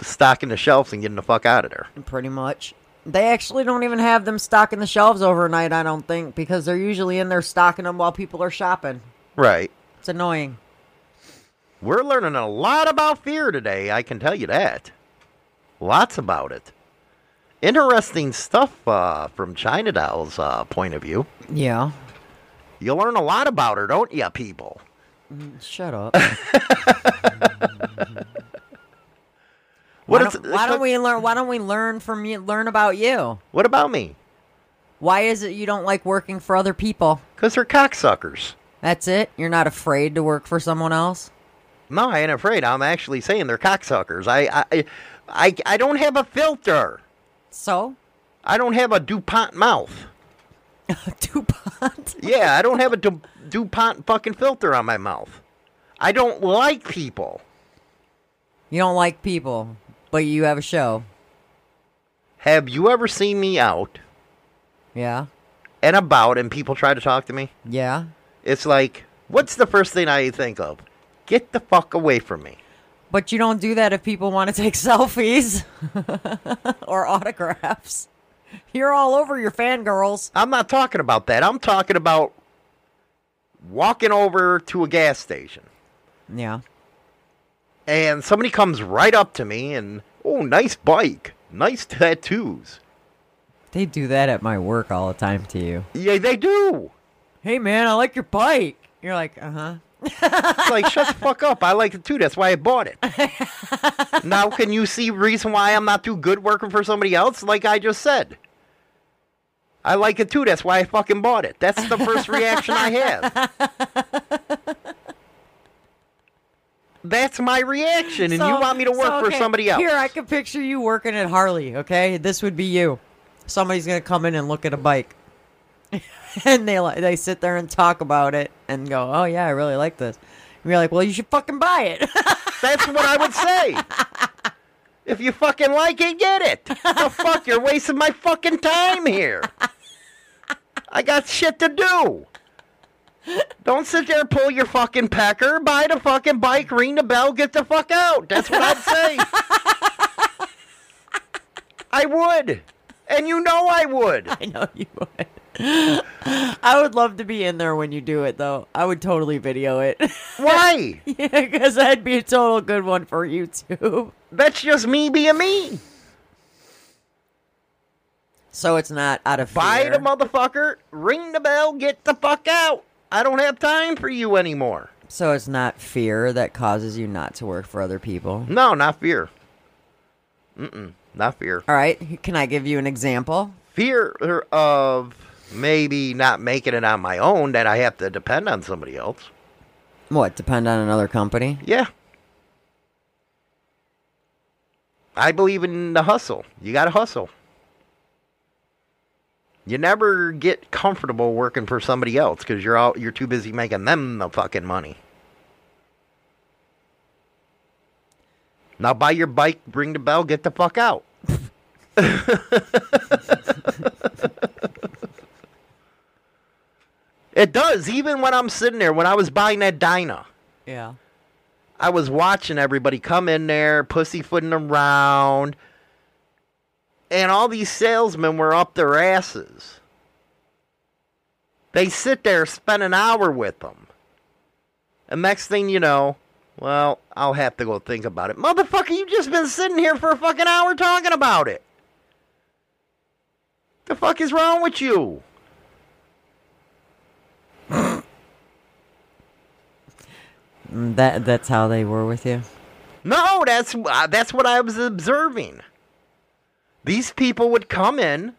stocking the shelves and getting the fuck out of there. Pretty much. They actually don't even have them stocking the shelves overnight, I don't think, because they're usually in there stocking them while people are shopping. Right. It's annoying. We're learning a lot about fear today, I can tell you that. Lots about it. Interesting stuff uh, from China Doll's uh, point of view. Yeah. You learn a lot about her, don't you, people? Shut up. <laughs> What why, is- don't, why don't we learn? Why don't we learn from you? Learn about you. What about me? Why is it you don't like working for other people? Because they're cocksuckers. That's it. You're not afraid to work for someone else. No, I ain't afraid. I'm actually saying they're cocksuckers. I, I, I, I don't have a filter. So I don't have a DuPont mouth. <laughs> DuPont. Yeah, I don't have a Du- DuPont fucking filter on my mouth. I don't like people. You don't like people, but you have a show. Have you ever seen me out Yeah. and about and people try to talk to me? Yeah. It's like, what's the first thing I think of? Get the fuck away from me. But you don't do that if people want to take <laughs> selfies <laughs> or autographs. You're all over your fangirls. I'm not talking about that. I'm talking about walking over to a gas station Yeah. And somebody comes right up to me and, oh, nice bike, nice tattoos. They do that at my work all the time to you. Yeah, they do. Hey man, I like your bike. You're like, uh huh. It's like, shut the <laughs> fuck up. I like it too. That's why I bought it. <laughs> now, can you see reason why I'm not too good working for somebody else? Like I just said. I like it too. That's why I fucking bought it. That's the first reaction I have. <laughs> That's my reaction, and you want me to work so, for somebody else. Here, I can picture you working at Harley. Okay, this would be you. Somebody's gonna come in and look at a bike, <laughs> and they they sit there and talk about it and go, "Oh yeah, I really like this." And you're like, "Well, you should fucking buy it." <laughs> That's what I would say. If you fucking like it, get it. The fuck, you're wasting my fucking time here. I got shit to do. Don't sit there, and pull your fucking pecker, buy the fucking bike, ring the bell, get the fuck out. That's what I'd say. I would. And you know I would. <laughs> I know you would. I would love to be in there when you do it, though. I would totally video it. <laughs> Why? yeah, because that'd be a total good one for YouTube. That's just me being me. So it's not out of fear. Bite a motherfucker, ring the bell, get the fuck out. I don't have time for you anymore. so it's not fear that causes you not to work for other people. No, not fear. Mm-mm, not fear. All right. Can I give you an example? Fear of maybe not making it on my own that I have to depend on somebody else. What? Depend on another company? Yeah. I believe in the hustle. You got to hustle. You never get comfortable working for somebody else because you're out. You're too busy making them the fucking money. Now buy your bike, ring the bell, get the fuck out. <laughs> it does. Even when I'm sitting there, when I was buying that Dyna. Yeah. I was watching everybody come in there, pussyfooting around, and all these salesmen were up their asses. They sit there, spend an hour with them. And next thing you know, well, I'll have to go think about it. Motherfucker, you've just been sitting here for a fucking hour talking about it. The fuck is wrong with you? That that's how they were with you. No, that's uh, that's what I was observing. These people would come in,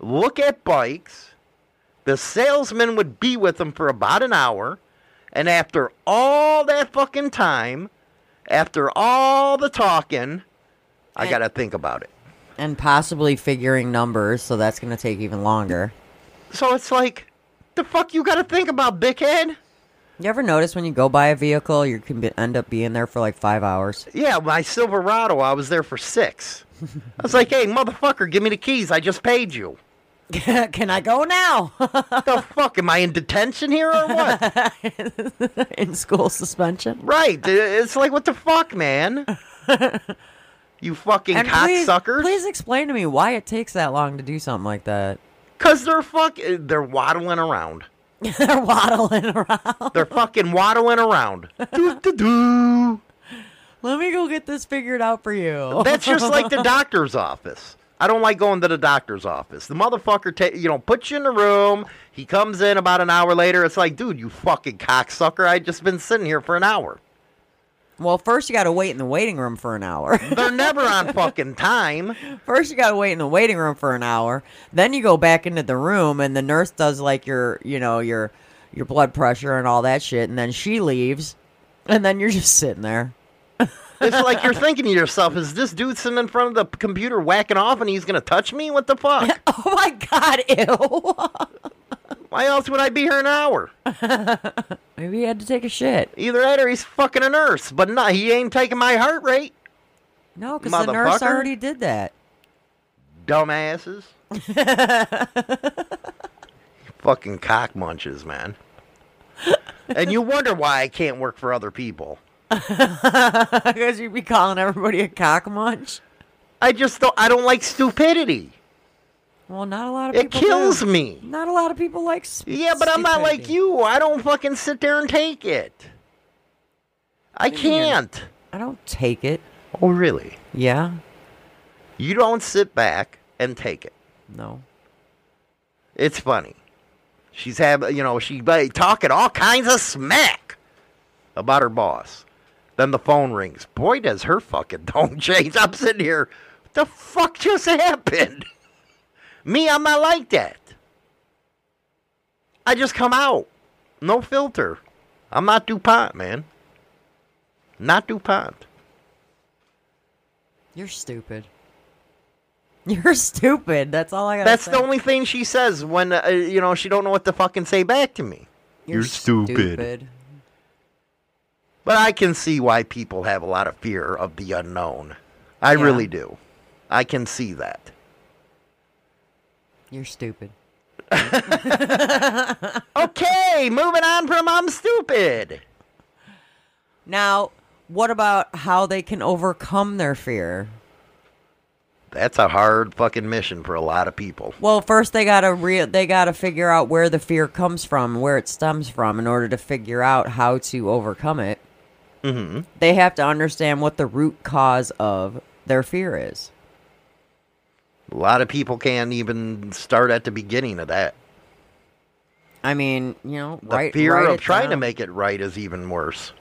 look at bikes. The salesman would be with them for about an hour, and after all that fucking time, after all the talking, I got to think about it. And possibly figuring numbers, so that's going to take even longer. So it's like, the fuck you got to think about, dickhead? You ever notice when you go buy a vehicle, you can be, end up being there for like five hours? Yeah, my Silverado, I was there for six. I was like, hey, motherfucker, give me the keys. I just paid you. <laughs> can I go now? the fuck? Am I in detention here or what? <laughs> In school suspension? right. It's like, what the fuck, man? You fucking And please, cocksuckers. please explain to me why it takes that long to do something like that. Because they're fuck, they're waddling around. <laughs> They're waddling around. They're fucking waddling around. Doo, doo, doo. Let me go get this figured out for you. That's just like the <laughs> doctor's office. I don't like going to the doctor's office. The motherfucker, ta- you know, puts you in the room. He comes in about an hour later. It's like, dude, you fucking cocksucker. I just been sitting here for an hour. Well, first you got to wait in the waiting room for an hour. <laughs> They're never on fucking time. First you got to wait in the waiting room for an hour. Then you go back into the room and the nurse does like your, you know, your your blood pressure and all that shit and then she leaves and then you're just sitting there. It's like you're thinking to yourself, is this dude sitting in front of the computer whacking off and he's going to touch me? What the fuck? <laughs> Oh my god, ew. <laughs> Why else would I be here an hour? <laughs> Maybe he had to take a shit. Either that or he's fucking a nurse, but no, he ain't taking my heart rate. No, cuz the nurse already did that. Dumbasses. fucking cock munches, man. and you wonder why I can't work for other people. <laughs> Because you'd be calling everybody a cock munch. I just don't I don't like stupidity. Well, not a lot of people It people kills do. me. Not a lot of people like s- Yeah, but I'm not like stupidity. you. I don't fucking sit there and take it. I you're- can't. I don't take it. Oh, really? Yeah? You don't sit back and take it. No. It's funny. She's have you know she be talking all kinds of smack about her boss. Then the phone rings. Boy, does her fucking <laughs> tone change. I'm sitting here. What the fuck just happened? <laughs> Me, I'm not like that. I just come out, no filter. I'm not Dupont, man. Not Dupont. You're stupid. <laughs> You're stupid. That's all I got That's the only thing she says when uh, you know she don't know what to fucking say back to me. You're, stupid. But I can see why people have a lot of fear of the unknown. I Yeah. really do. I can see that. You're stupid. <laughs> Okay, moving on from I'm stupid. Now, what about how they can overcome their fear? That's a hard fucking mission for a lot of people. Well, first they gotta re- they gotta figure out where the fear comes from, where it stems from, in order to figure out how to overcome it. Mm-hmm. They have to understand what the root cause of their fear is. A lot of people can't even start at the beginning of that. I mean, you know, The right. fear write of trying to make it right is even worse.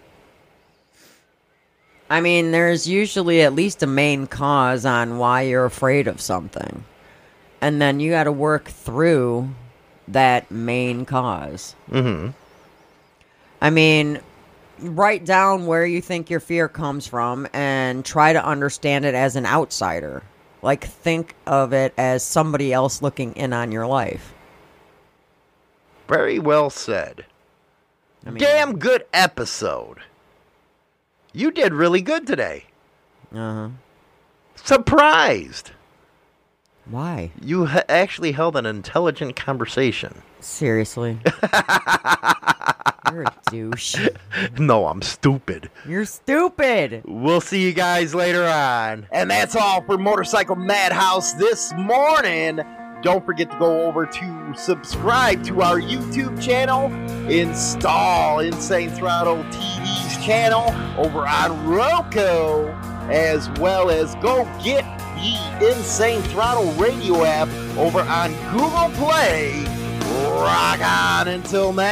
I mean, there's usually at least a main cause on why you're afraid of something. And then you got to work through that main cause. Mm-hmm. I mean, write down where you think your fear comes from and try to understand it as an outsider. Like, think of it as somebody else looking in on your life. Very well said. I mean, Damn good episode. You did really good today. Uh huh. Surprised. Why? You ha- actually held an intelligent conversation. Seriously. <laughs> You're a douche. <laughs> No, I'm stupid. You're stupid. We'll see you guys later on. And that's all for Motorcycle Madhouse this morning. Don't forget to go over to subscribe to our YouTube channel, install Insane Throttle TV's channel over on Roku, as well as go get the Insane Throttle radio app over on Google Play. Rock on until next